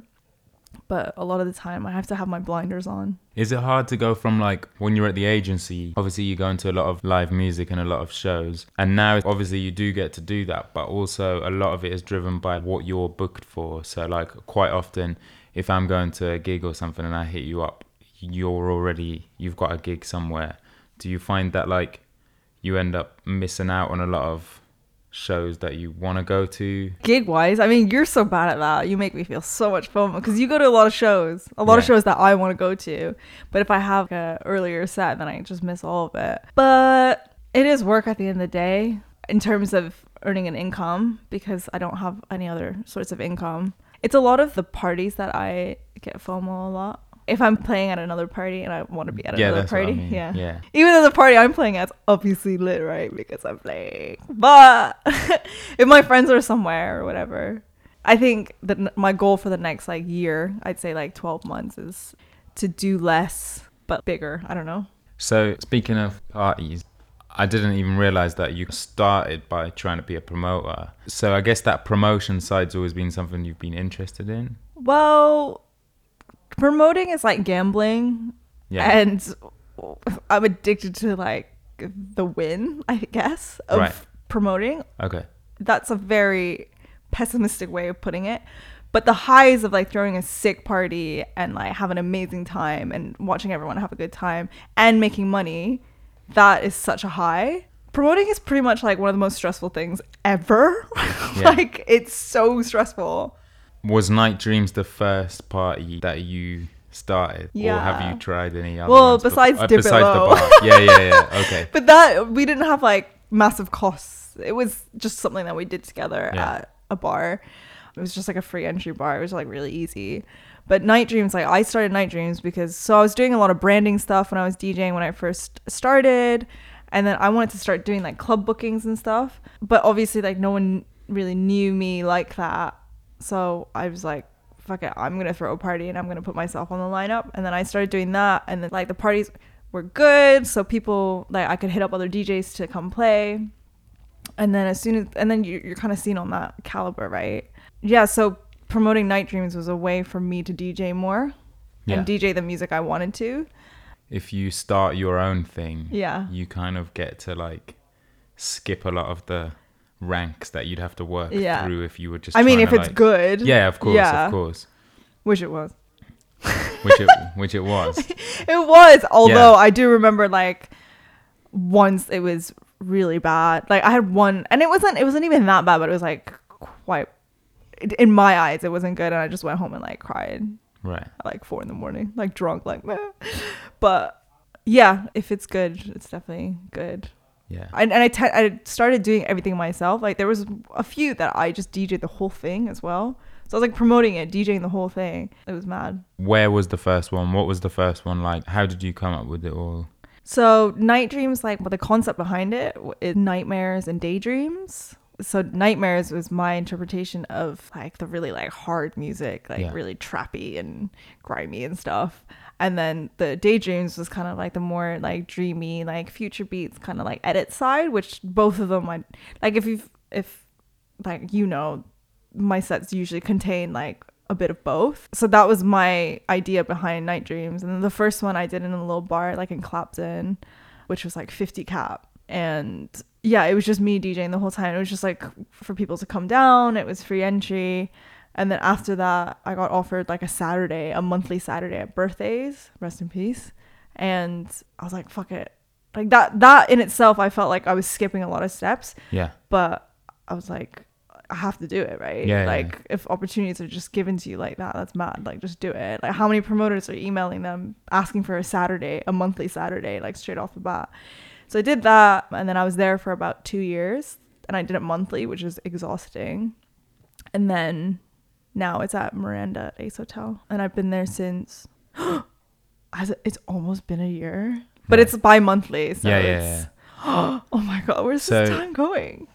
But a lot of the time, I have to have my blinders on. Is it hard to go from like when you're at the agency? Obviously, you go into a lot of live music and a lot of shows, and now obviously you do get to do that, but also a lot of it is driven by what you're booked for. So, like, quite often, if I'm going to a gig or something and I hit you up, you're already you've got a gig somewhere. Do you find that like you end up missing out on a lot of shows that you want to go to? Gig wise, I mean, you're so bad at that. You make me feel so much FOMO because you go to a lot of shows, a lot of shows that I want to go to. But if I have a earlier set, then I just miss all of it. But it is work at the end of the day in terms of earning an income because I don't have any other sorts of income. It's a lot of the parties that I get FOMO a lot. If I'm playing at another party and I want to be at Yeah, another what I party, mean. yeah. Yeah. Even though the party I'm playing at's obviously lit, right? Because I'm playing. But if my friends are somewhere or whatever, I think that my goal for the next like year, I'd say like 12 months, is to do less but bigger. I don't know. So speaking of parties, I didn't even realize that you started by trying to be a promoter. So I guess that promotion side's always been something you've been interested in. Well, promoting is like gambling, Yeah. and I'm addicted to like the win, I guess, of Right. promoting. okay. that's a very pessimistic way of putting it. But the highs of like throwing a sick party and like have an amazing time and watching everyone have a good time and making money, that is such a high. Promoting is pretty much like one of the most stressful things ever. Yeah. like it's so stressful. Was Night Dreams the first party that you started, or have you tried any other? Well, besides before? Uh, Dip It besides Low. the bar. Yeah, yeah, yeah. Okay. But that we didn't have like massive costs. It was just something that we did together Yeah. at a bar. It was just like a free entry bar. It was like really easy. But Night Dreams, like I started Night Dreams because so I was doing a lot of branding stuff when I was DJing when I first started. And then I wanted to start doing like club bookings and stuff. But obviously like no one really knew me like that. So I was like, fuck it, I'm gonna throw a party and I'm gonna put myself on the lineup. And then I started doing that and then like the parties were good, so people like I could hit up other DJs to come play. And then as soon as and then you, you're kind of seen on that caliber, right? Yeah. So promoting Night Dreams was a way for me to DJ more Yeah. and DJ the music I wanted to. if you start your own thing, Yeah. you kind of get to like skip a lot of the ranks that you'd have to work Yeah. through if you were just. I mean, if it's like- good. Yeah, of course, Yeah. of course. Which it was. Which it, which it was. It was. Although Yeah. I do remember like once it was really bad. Like I had one, and it wasn't. It wasn't even that bad, but it was like quite. In my eyes, it wasn't good, and I just went home and like cried Right. at like four in the morning, like drunk, like. Meh. But yeah, if it's good, it's definitely good. Yeah. And and I te- I started doing everything myself. Like there was a few that I just DJed the whole thing as well. So I was like promoting it, DJing the whole thing. It was mad. Where was the first one? What was the first one like? How did you come up with it all? So night dreams, like well, the concept behind it is nightmares and daydreams. So nightmares was my interpretation of like the really like hard music, like Yeah. really trappy and grimy and stuff. And then the daydreams was kind of like the more like dreamy, like future beats, kind of like edit side, which both of them I like. If you if like you know, my sets usually contain like a bit of both. So that was my idea behind Night Dreams. And then the first one I did in a little bar like in Clapton, which was like 50 cap. And yeah, it was just me DJing the whole time. It was just like for people to come down. It was free entry. And then after that, I got offered like a Saturday, a monthly Saturday at birthdays. Rest in peace. And I was like, fuck it. Like that that in itself I felt like I was skipping a lot of steps Yeah. but I was like, I have to do it, right? Yeah, yeah, Like if opportunities are just given to you like that, that's mad. Like just do it. Like how many promoters are emailing them asking for a Saturday, a monthly Saturday, like straight off the bat. So I did that, and then I was there for about two years, and I did it monthly, which is exhausting. And then now it's at Miranda at Ace Hotel, and I've been there since. Has it, it's almost been a year, but it's bi-monthly. So yeah, yeah, it's, yeah. oh my god, where's So- this time going?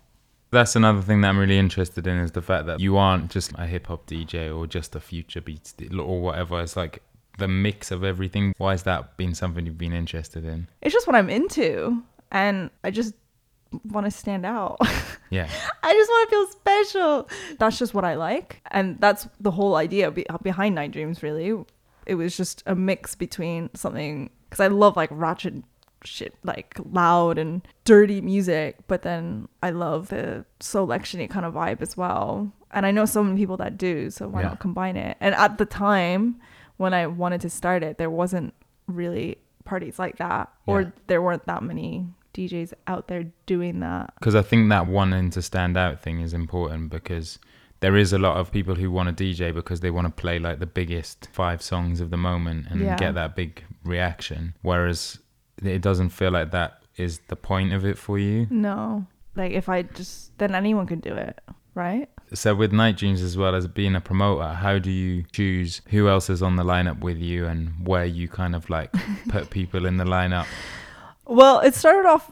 That's another thing that I'm really interested in is the fact that you aren't just a hip hop DJ or just a future beats or whatever. It's like the mix of everything. Why has that been something you've been interested in? It's just what I'm into, and I just want to stand out. Yeah. I just want to feel special. That's just what I like, and that's the whole idea be- behind Night Dreams. Really, it was just a mix between something because I love like ratchet shit, like loud and dirty music, but then I love the Soulectiony kind of vibe as well. And I know so many people that do, so why Yeah. not combine it? And at the time when I wanted to start it, there wasn't really parties like that, or there weren't that many DJs out there doing that. Because I think that wanting to stand out thing is important because there is a lot of people who want to DJ because they want to play like the biggest five songs of the moment and Yeah. get that big reaction. Whereas it doesn't feel like that is the point of it for you. No. Like if I just then anyone could do it, right? So with Night Dreams as well as being a promoter, how do you choose who else is on the lineup with you and where you kind of like put people in the lineup? Well, it started off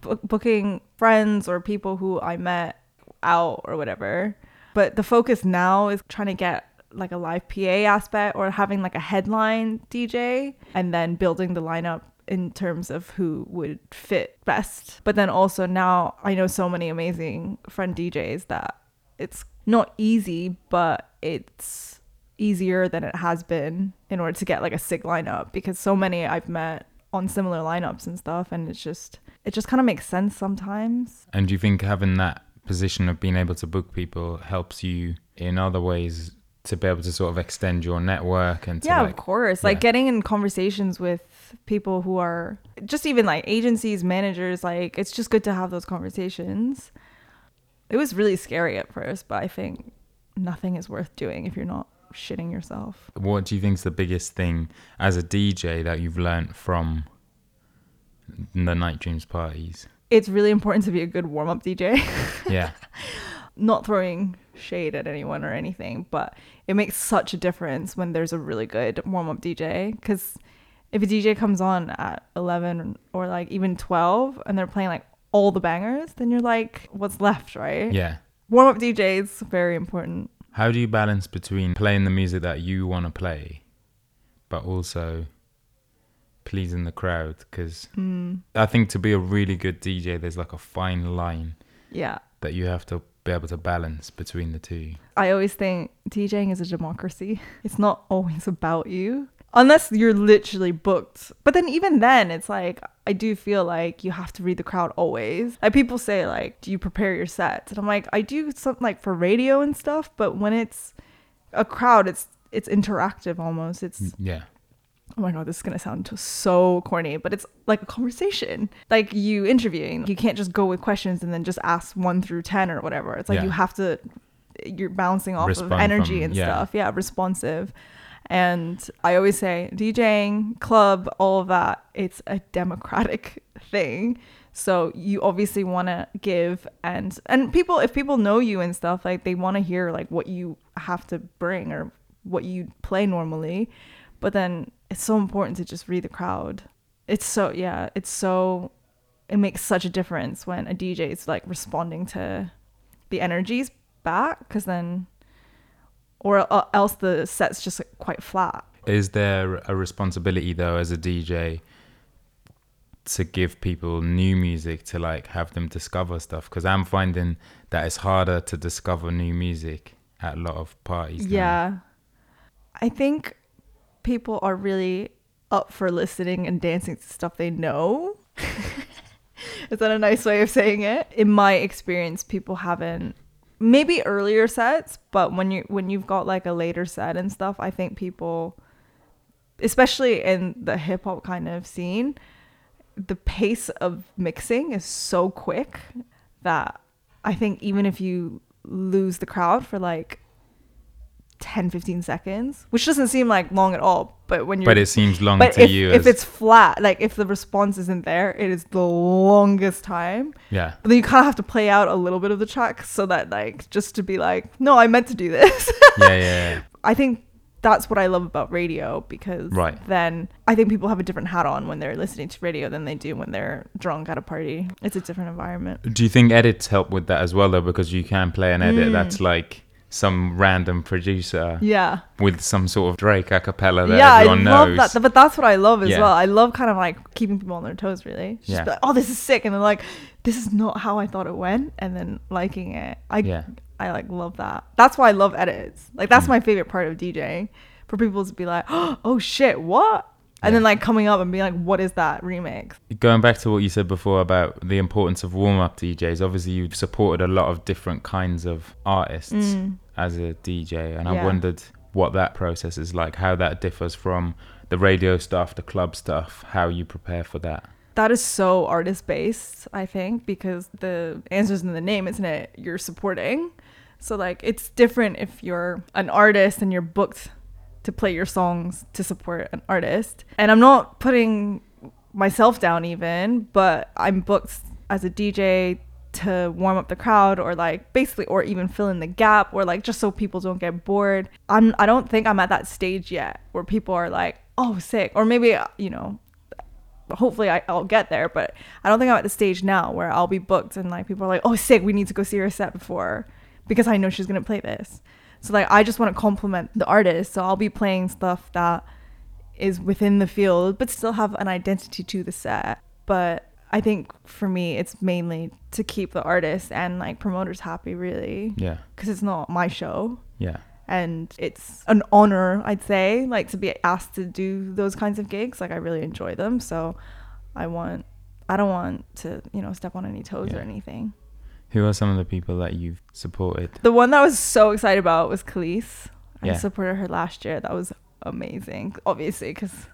b- booking friends or people who I met out or whatever. But the focus now is trying to get like a live PA aspect or having like a headline DJ and then building the lineup in terms of who would fit best. But then also now I know so many amazing friend DJs that it's not easy, but it's easier than it has been in order to get like a sick lineup because so many I've met on similar lineups and stuff and it's just it just kind of makes sense sometimes. And do you think having that position of being able to book people helps you in other ways to be able to sort of extend your network and to yeah, like of course. Like getting in conversations with people who are just even like agencies, managers, like it's just good to have those conversations. It was really scary at first, but I think nothing is worth doing if you're not shitting yourself. What do you think is the biggest thing as a DJ that you've learned from the Night Dreams parties? It's really important to be a good warm up DJ. Yeah. not throwing shade at anyone or anything, but it makes such a difference when there's a really good warm up DJ. Because if a DJ comes on at 11 or like even 12 and they're playing like all the bangers, then you're like, what's left, right? Yeah. Warm up DJ is very important. How do you balance between playing the music that you want to play, but also pleasing the crowd? Because Mm, I think to be a really good DJ, there's like a fine line yeah. that you have to be able to balance between the two. I always think DJing is a democracy. It's not always about you. Unless you're literally booked. But then even then it's like I do feel like you have to read the crowd always. Like people say like, do you prepare your sets? And I'm like, I do something like for radio and stuff, but when it's a crowd it's it's interactive almost. It's mm, Yeah. oh my god, this is gonna sound so corny, but it's like a conversation, like you interviewing. You can't just go with questions and then just ask one through ten or whatever. It's like Yeah. you have to, you're bouncing off Respond of energy from- and yeah. stuff. Yeah, responsive. And I always say DJing, club, all of that, it's a democratic thing. So you obviously want to give and and people if people know you and stuff like they want to hear like what you have to bring or what you play normally. But then it's so important to just read the crowd. It's so yeah, it's so it makes such a difference when a DJ is like responding to the energies back cuz then or uh, else the set's just quite flat. Is there a responsibility though as a DJ to give people new music to like have them discover stuff? Because I'm finding that it's harder to discover new music at a lot of parties. now. Yeah. I think people are really up for listening and dancing to stuff they know. Is that a nice way of saying it? In my experience, people haven't maybe earlier sets, but when you when you've got like a later set and stuff, I think people especially in the hip hop kind of scene, the pace of mixing is so quick that I think even if you lose the crowd for like 10 15 seconds which doesn't seem like long at all but when you're But it seems long but to if, you if it's flat like if the response isn't there it is the longest time yeah. but then you kind of have to play out a little bit of the track so that like just to be like no i meant to do this Yeah, yeah, yeah. i think that's what i love about radio because Right. then i think people have a different hat on when they're listening to radio than they do when they're drunk at a party it's a different environment Do you think edits help with that as well though? Because you can play an edit Mm. that's like some random producer yeah with some sort of Drake a cappella that yeah, I everyone love that. But that's what I love as Yeah. well. I love kind of like keeping people on their toes, really. Just Yeah. like, oh, this is sick, and then like, this is not how I thought it went, and then liking it. I Yeah. I like love that. That's why I love edits. Like that's Mm. my favorite part of DJing, for people to be like, oh shit, what? And then like coming up and being like, what is that remix? Going back to what you said before about the importance of warm up DJs, obviously you've supported a lot of different kinds of artists Mm. as a DJ, and I wondered what that process is like, how that differs from the radio stuff, the club stuff, how you prepare for that. That is so artist based, I think, because the answer's in the name, isn't it? You're supporting. So like it's different if you're an artist and you're booked to play your songs to support an artist. And I'm not putting myself down even, but I'm booked as a DJ to warm up the crowd or like basically or even fill in the gap or like just so people don't get bored. I'm I don't think I'm at that stage yet where people are like, "Oh, sick." Or maybe, uh, you know, hopefully I, I'll get there, but I don't think I'm at the stage now where I'll be booked and like people are like, oh, sick, we need to go see her set before because I know she's gonna play this. So like I just want to compliment the artist, so I'll be playing stuff that is within the field but still have an identity to the set. But I think for me, it's mainly to keep the artist and like promoters happy, really, Yeah, because it's not my show. Yeah, and it's an honor i'd say like to be asked to do those kinds of gigs. Like i really enjoy them so i want i don't want to you know step on any toes Yeah. or anything Who are some of the people that you've supported? the one that i was so excited about was Khalees. i supported her last year that was amazing obviously because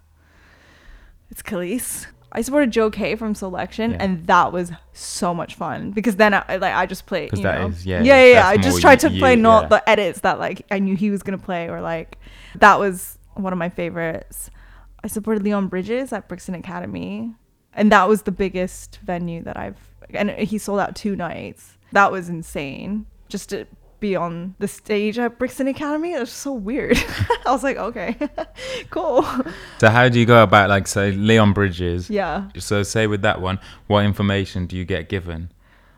it's Khalees. I supported Joe Kay from Soulection, Yeah. and that was so much fun because then I like I just played. you that know. is- yeah, yeah, yeah. yeah. I just tried to you- play not yeah. the edits that like I knew he was gonna play or like that was one of my favorites. I supported Leon Bridges at Brixton Academy, and that was the biggest venue that I've. And he sold out two nights. That was insane. Just to be on the stage at Brixton Academy, it was so weird. I was like, okay, cool. So how do you go about like say Leon Bridges? Yeah. So say with that one, what information do you get given?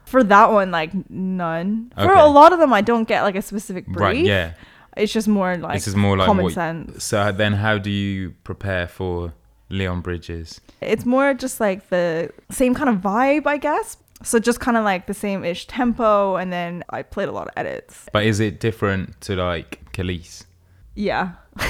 For that one, like none. For a lot of them, I don't get like a specific brief. Right. Yeah. It's just more like this is more like common what, sense. So then, how do you prepare for Leon Bridges? It's more just like the same kind of vibe, I guess. So just kind of like the same ish tempo, and then I played a lot of edits. But is it different to like Khalees? Yeah.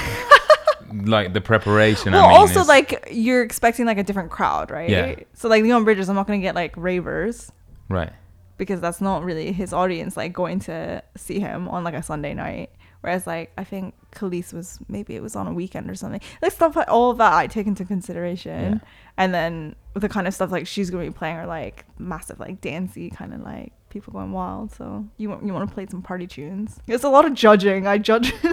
Like the preparation. well, I mean, also is- like you're expecting like a different crowd, right? Yeah. So like Leon Bridges, I'm not gonna get like ravers right. because that's not really his audience. Like going to see him on like a Sunday night. Whereas like I think Khalees was maybe it was on a weekend or something. Like stuff like all of that I take into consideration. Yeah. And then the kind of stuff like she's gonna be playing are like massive like dancey kind of like people going wild. So you want you want to play some party tunes. It's a lot of judging. I judge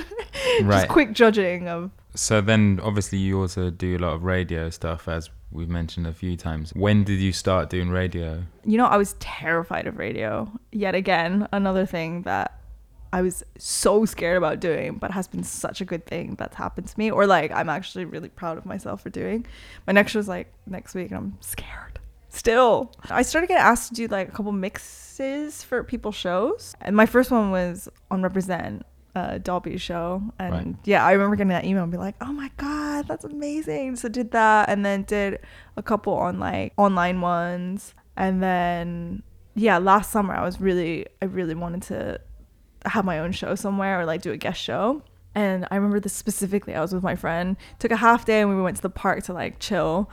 Right. just quick judging of So then, obviously, you also do a lot of radio stuff, as we've mentioned a few times. When did you start doing radio? you know, I was terrified of radio. Yet again, another thing that I was so scared about doing, but has been such a good thing that's happened to me. Or like, I'm actually really proud of myself for doing. My next show's like next week, and I'm scared. Still, I started getting asked to do like a couple mixes for people's shows, and my first one was on Represent. Uh, Dolby's show and Right. yeah I remember getting that email and be like oh my god that's amazing so did that and then did a couple on like online ones and then yeah last summer i was really i really wanted to have my own show somewhere or like do a guest show. And i remember this specifically i was with my friend took a half day and we went to the park to like chill.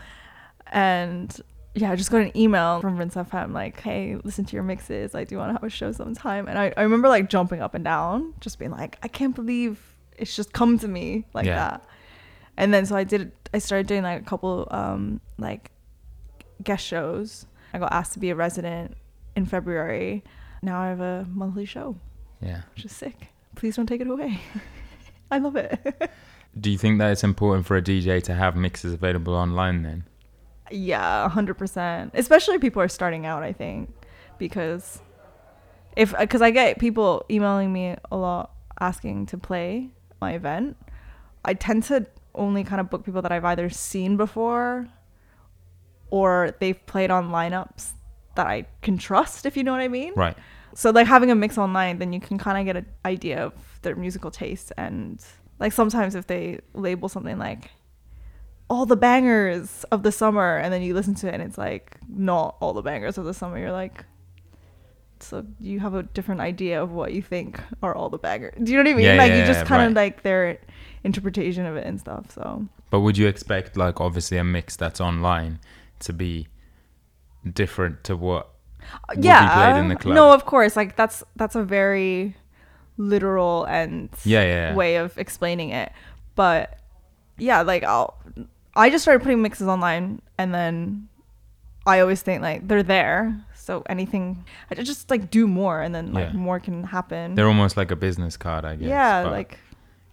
And yeah i just got an email from Rinse FM like hey listen to your mixes like do you want to have a show sometime? And I, I remember like jumping up and down just being like i can't believe it's just come to me like Yeah. that. And then so i did i started doing like a couple um like guest shows. I got asked to be a resident in february. Now i have a monthly show Yeah. which is sick please don't take it away i love it Do you think that it's important for a DJ to have mixes available online then? yeah 100% especially people are starting out i think because if uh, because i get people emailing me a lot asking to play my event i tend to only kind of book people that i've either seen before or they've played on lineups that i can trust if you know what i mean Right. So like having a mix online then you can kind of get an idea of their musical taste and like sometimes if they label something like all the bangers of the summer and then you listen to it and it's like not all the bangers of the summer you're like so you have a different idea of what you think are all the bangers do you know what i mean? Yeah, like yeah, you just kind of right. like their interpretation of it and stuff so. But would you expect, like, obviously a mix that's online to be different to what yeah played in the club? no of course like that's that's a very literal and Yeah, yeah, yeah. way of explaining it but yeah like i'll i just started putting mixes online and then i always think like they're there so anything i just like do more and then like Yeah. more can happen They're almost like a business card, I guess. yeah like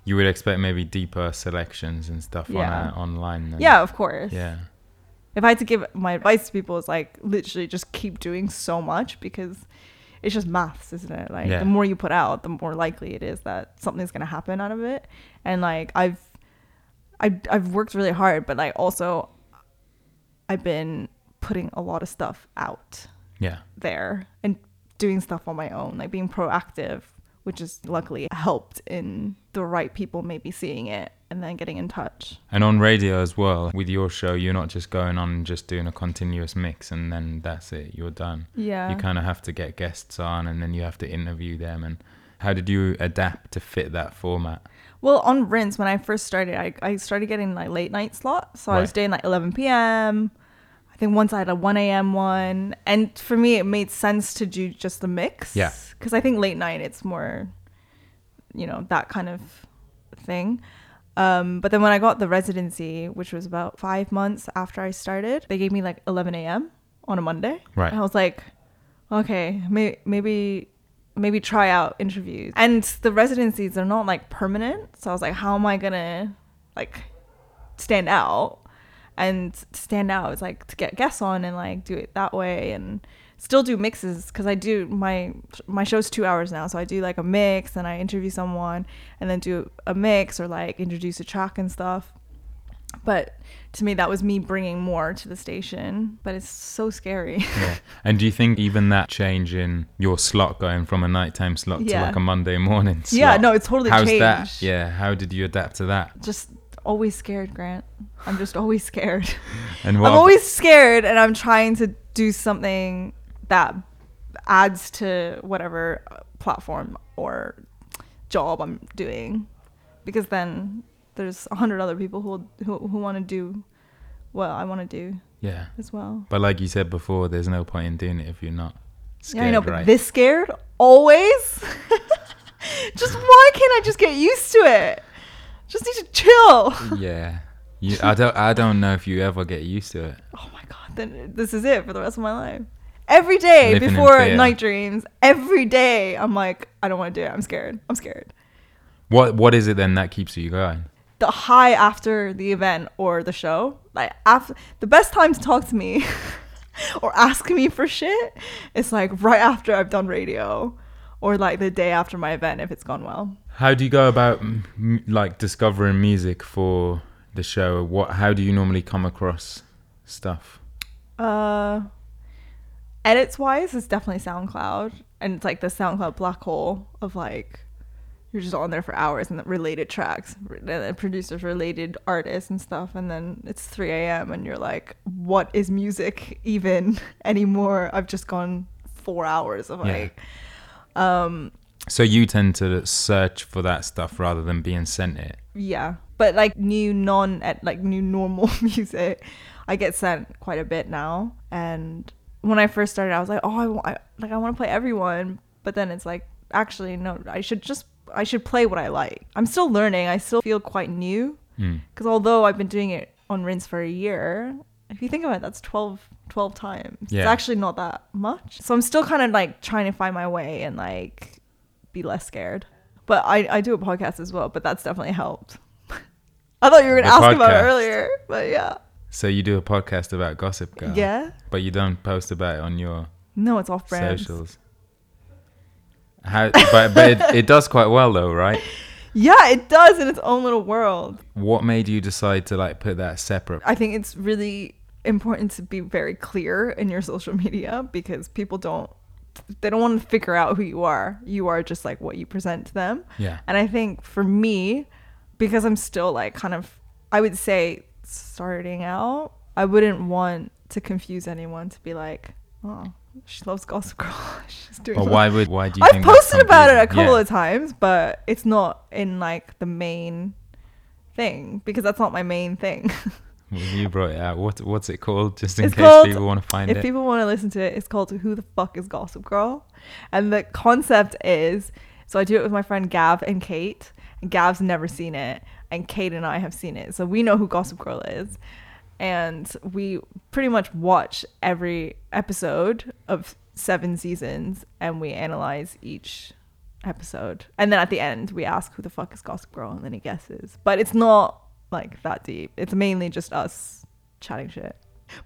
you would expect maybe deeper selections and stuff Yeah. on uh, online. Then. yeah of course Yeah. If i had to give my advice to people is like literally just keep doing so much because it's just maths isn't it like Yeah. the more you put out the more likely it is that something's going to happen out of it and like i've I've, I've worked really hard but like also i've been putting a lot of stuff out Yeah. there and doing stuff on my own like being proactive which has luckily helped in the right people maybe seeing it and then getting in touch And on radio as well, with your show, you're not just going on and just doing a continuous mix and then that's it, you're done. yeah You kind of have to get guests on and then you have to interview them. And how did you adapt to fit that format? Well, on Rinse, when I first started, I, I started getting like late night slots. So I was doing like 11 p.m. I think once I had a 1 a.m. one. And for me, it made sense to do just the mix. Yeah. Because I think late night, it's more, you know, that kind of thing. Um, but then when I got the residency, which was about five months after I started, they gave me like 11 a.m. on a Monday. Right. And I was like, okay, may- maybe maybe try out interviews. And the residencies are not like permanent, so I was like, how am I gonna like stand out? And stand out is like to get guests on and like do it that way and still do mixes because I do my my show's two hours now, so I do like a mix and I interview someone and then do a mix or like introduce a track and stuff. But to me, that was me bringing more to the station. But it's so scary. Yeah. And do you think even that change in your slot going from a nighttime slot to like a Monday morning slot? yeah, no, it's totally How's changed. that? Yeah. How did you adapt to that? Just always scared, Grant. I'm just always scared. And what? I'm always scared, and I'm trying to do something that adds to whatever platform or job I'm doing, because then there's a hundred other people who who, who want to do what I want to do yeah. as well. But like you said before, there's no point in doing it if you're not scared, yeah, I know, but this scared always. just why can't I just get used to it? Just need to chill. yeah. You, I don't. I don't know if you ever get used to it. oh my god, then this is it for the rest of my life. Every day Living before night dreams, every day I'm like, I don't want to do it. I'm scared. I'm scared. What What is it then that keeps you going? The high after the event or the show, like after the best time to talk to me or ask me for shit, it's like right after I've done radio or like the day after my event if it's gone well. How do you go about like discovering music for the show? What? How do you normally come across stuff? Uh, edits wise, it's definitely SoundCloud, and it's like the SoundCloud black hole of like you're just on there for hours and the related tracks, and producers, related artists and stuff, and then it's 3 a.m. and you're like, what is music even anymore? I've just gone four hours of Yeah. like, um, So you tend to search for that stuff rather than being sent it. yeah, but like new non at like new normal music, I get sent quite a bit now. And when I first started, I was like, oh, I, wa- I like I want to play everyone, but then it's like actually no, I should just I should play what I like. I'm still learning. I still feel quite new Mm. because although I've been doing it on Rinse for a year, if you think about it, that's 12, 12 times. It's actually not that much. So I'm still kind of like trying to find my way and like be less scared. But I, I do a podcast as well, but that's definitely helped. I thought you were going to ask about it earlier, but yeah. So you do a podcast about Gossip Girl. Yeah? But you don't post about it on your No, it's off brand. socials. How? But but it, it does quite well though, right? Yeah, it does in its own little world. What made you decide to like put that separate? I think it's really important to be very clear in your social media because people don't they don't want to figure out who you are. You are just like what you present to them. Yeah. And I think for me, because I'm still like kind of I would say starting out, I wouldn't want to confuse anyone to be like, oh, she loves Gossip Girl. She's doing something." why would why do you I've posted about it a couple Yeah. of times, but it's not in like the main thing because that's not my main thing. Well, you brought it out. What what's it called? Just in It's case called- people want to find if it. If people want to listen to it, it's called Who the Fuck is Gossip Girl? And the concept is so I do it with my friend Gav and Kate. And Gav's never seen it, and Kate and I have seen it. So we know who Gossip Girl is. And we pretty much watch every episode of seven seasons and we analyze each episode. And then at the end, we ask who the fuck is Gossip Girl, and then he guesses. But it's not like that deep. It's mainly just us chatting shit.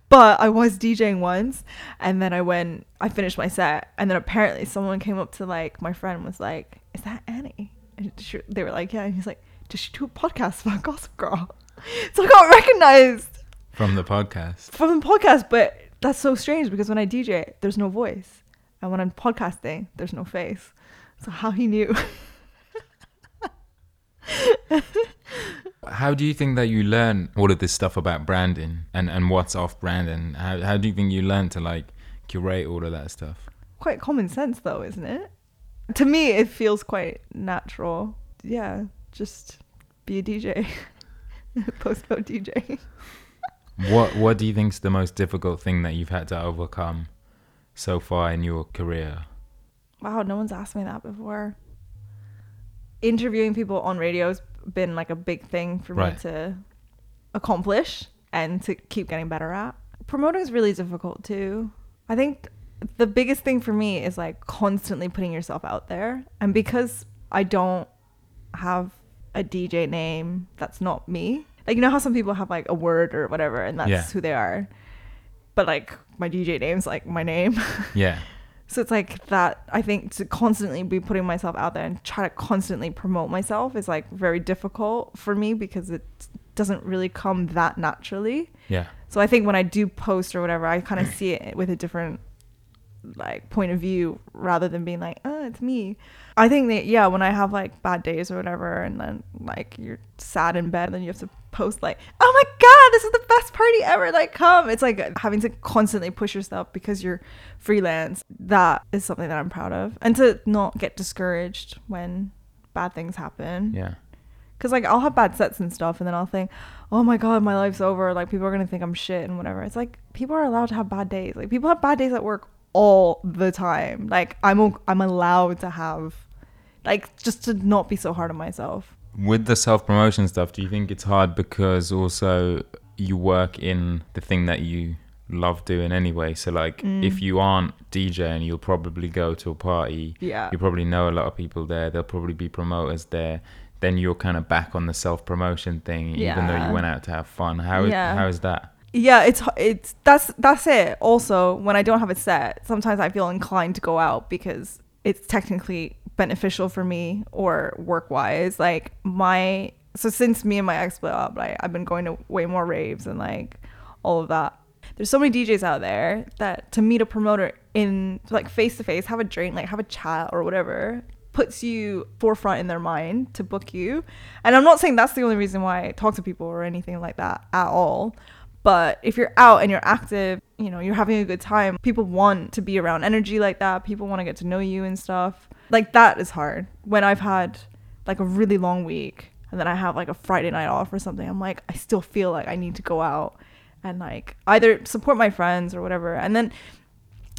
But I was DJing once, and then I went, I finished my set, and then apparently someone came up to like my friend was like, "Is that Annie?" And she, they were like, "Yeah." And he's like, "Does she do a podcast about Gossip Girl?" So I got recognized from the podcast. from the podcast, but that's so strange because when I DJ, there's no voice, and when I'm podcasting, there's no face. So how he knew? How do you think that you learn all of this stuff about branding and, and what's off branding? How how do you think you learn to like curate all of that stuff? quite common sense though, isn't it? To me, it feels quite natural. Yeah, just be a DJ. Postcode DJ. What what do you think's the most difficult thing that you've had to overcome so far in your career? Wow, no one's asked me that before. Interviewing people on radio's been like a big thing for Right. me to accomplish and to keep getting better at. Promoting is really difficult too. I think the biggest thing for me is like constantly putting yourself out there. And because I don't have a DJ name that's not me, like you know how some people have like a word or whatever and that's Yeah. who they are. But like my DJ name's like my name. Yeah. So it's like that. I think to constantly be putting myself out there and try to constantly promote myself is like very difficult for me because it doesn't really come that naturally. Yeah. So I think when I do post or whatever, I kind of see it with a different like point of view rather than being like, oh, it's me. I think that yeah, when I have like bad days or whatever, and then like you're sad in bed, and then you have to post like, oh my god, this is the best party ever, like come. It's like having to constantly push yourself because you're freelance. That is something that I'm proud of, and to not get discouraged when bad things happen. Yeah. Cause like I'll have bad sets and stuff, and then I'll think, oh my god, my life's over. Like people are gonna think I'm shit and whatever. It's like people are allowed to have bad days. Like people have bad days at work all the time. Like I'm I'm allowed to have, like just to not be so hard on myself. With the self promotion stuff, do you think it's hard because also you work in the thing that you love doing anyway? So, like, Mm. if you aren't DJing, you'll probably go to a party. Yeah. You probably know a lot of people there. There'll probably be promoters there. Then you're kind of back on the self promotion thing, even though you went out to have fun. How Yeah. how is that? Yeah, it's it's that's that's it. Also, when I don't have a set, sometimes I feel inclined to go out because it's technically beneficial for me or work wise. Like my so since me and my ex split up, like I've been going to way more raves and like all of that. There's so many DJs out there that to meet a promoter in like face to face, have a drink, like have a chat or whatever, puts you forefront in their mind to book you. And I'm not saying that's the only reason why I talk to people or anything like that at all. But if you're out and you're active, you know, you're having a good time, people want to be around energy like that. People want to get to know you and stuff. Like that is hard. When I've had like a really long week and then I have like a Friday night off or something, I'm like, I still feel like I need to go out and like either support my friends or whatever. And then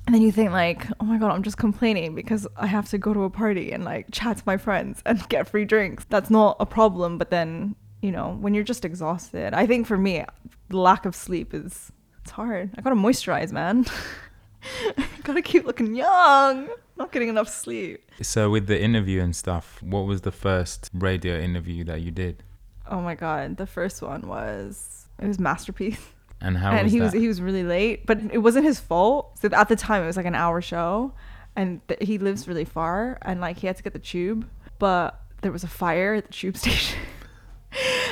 and then you think like, oh my god, I'm just complaining because I have to go to a party and like chat to my friends and get free drinks. That's not a problem, but then, you know, when you're just exhausted, I think for me, lack of sleep is it's hard. I gotta moisturize, man. gotta keep looking young. Not getting enough sleep. So, with the interview and stuff, what was the first radio interview that you did? Oh my god, the first one was it was masterpiece. And how and was he that? was he was really late, but it wasn't his fault. So at the time it was like an hour show, and th- he lives really far, and like he had to get the tube, but there was a fire at the tube station.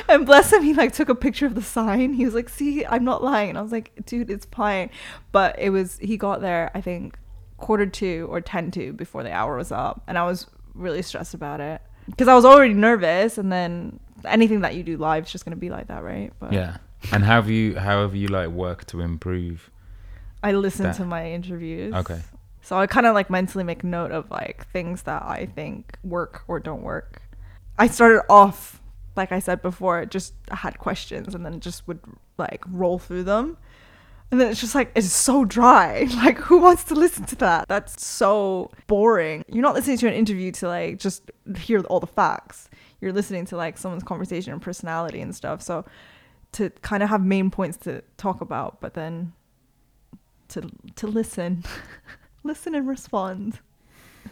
And bless him, he like took a picture of the sign. He was like, "See, I'm not lying." And I was like, "Dude, it's fine." But it was he got there, I think, quarter to or ten to before the hour was up, and I was really stressed about it because I was already nervous, and then anything that you do live is just gonna be like that, right? But yeah. And how have you how have you like worked to improve? I listen That- to my interviews. Okay. So I kind of like mentally make note of like things that I think work or don't work. I started off, like I said before, it just had questions and then just would like roll through them. And then it's just like, it's so dry. Like, who wants to listen to that? That's so boring. You're not listening to an interview to like just hear all the facts. You're listening to like someone's conversation and personality and stuff. So to kind of have main points to talk about, but then to to listen. listen and respond.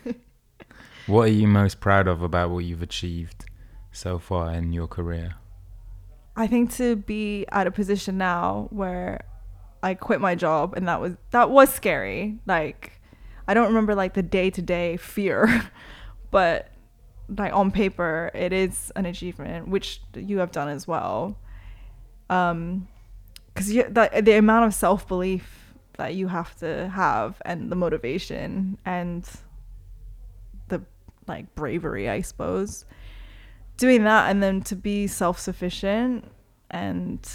What are you most proud of about what you've achieved so far in your career? I think to be at a position now where I quit my job and that was that was scary. Like I don't remember like the day-to-day fear, but like on paper it is an achievement which you have done as well. Um cuz the the amount of self-belief that you have to have and the motivation and the like bravery, I suppose. Doing that and then to be self-sufficient and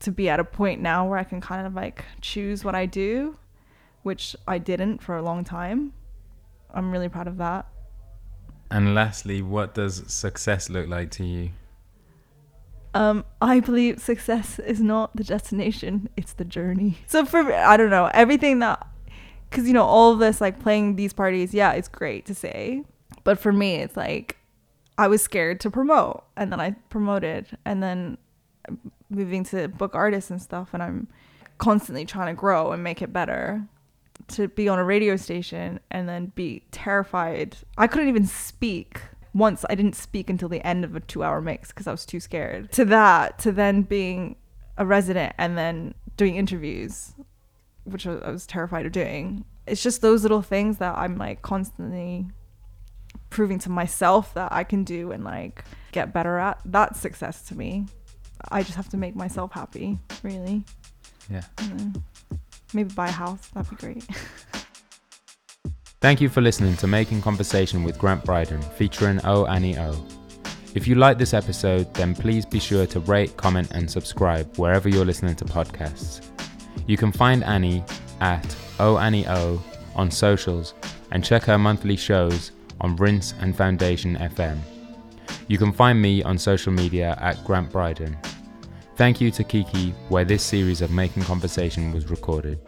to be at a point now where I can kind of like choose what I do, which I didn't for a long time. I'm really proud of that. And lastly, what does success look like to you? Um, I believe success is not the destination; it's the journey. So for me, I don't know everything that, because you know all of this like playing these parties, yeah, it's great to say, but for me, it's like I was scared to promote. And then I promoted. And then moving to book artists and stuff. And I'm constantly trying to grow and make it better. To be on a radio station and then be terrified. I couldn't even speak. Once I didn't speak until the end of a two hour mix because I was too scared. To that, to then being a resident and then doing interviews, which I was terrified of doing. It's just those little things that I'm like constantly proving to myself that I can do and like get better at. That's success to me. I just have to make myself happy, really. Yeah. Mm-hmm. maybe buy a house. That'd be great. Thank you for listening to Making Conversation with Grant Bryden, featuring O Annie O. If you like this episode, then please be sure to rate, comment, and subscribe wherever you're listening to podcasts. You can find Annie at O Annie O on socials and check her monthly shows on Rinse and Foundation FM. You can find me on social media at Grant Bryden. Thank you to Kiki, where this series of Making Conversation was recorded.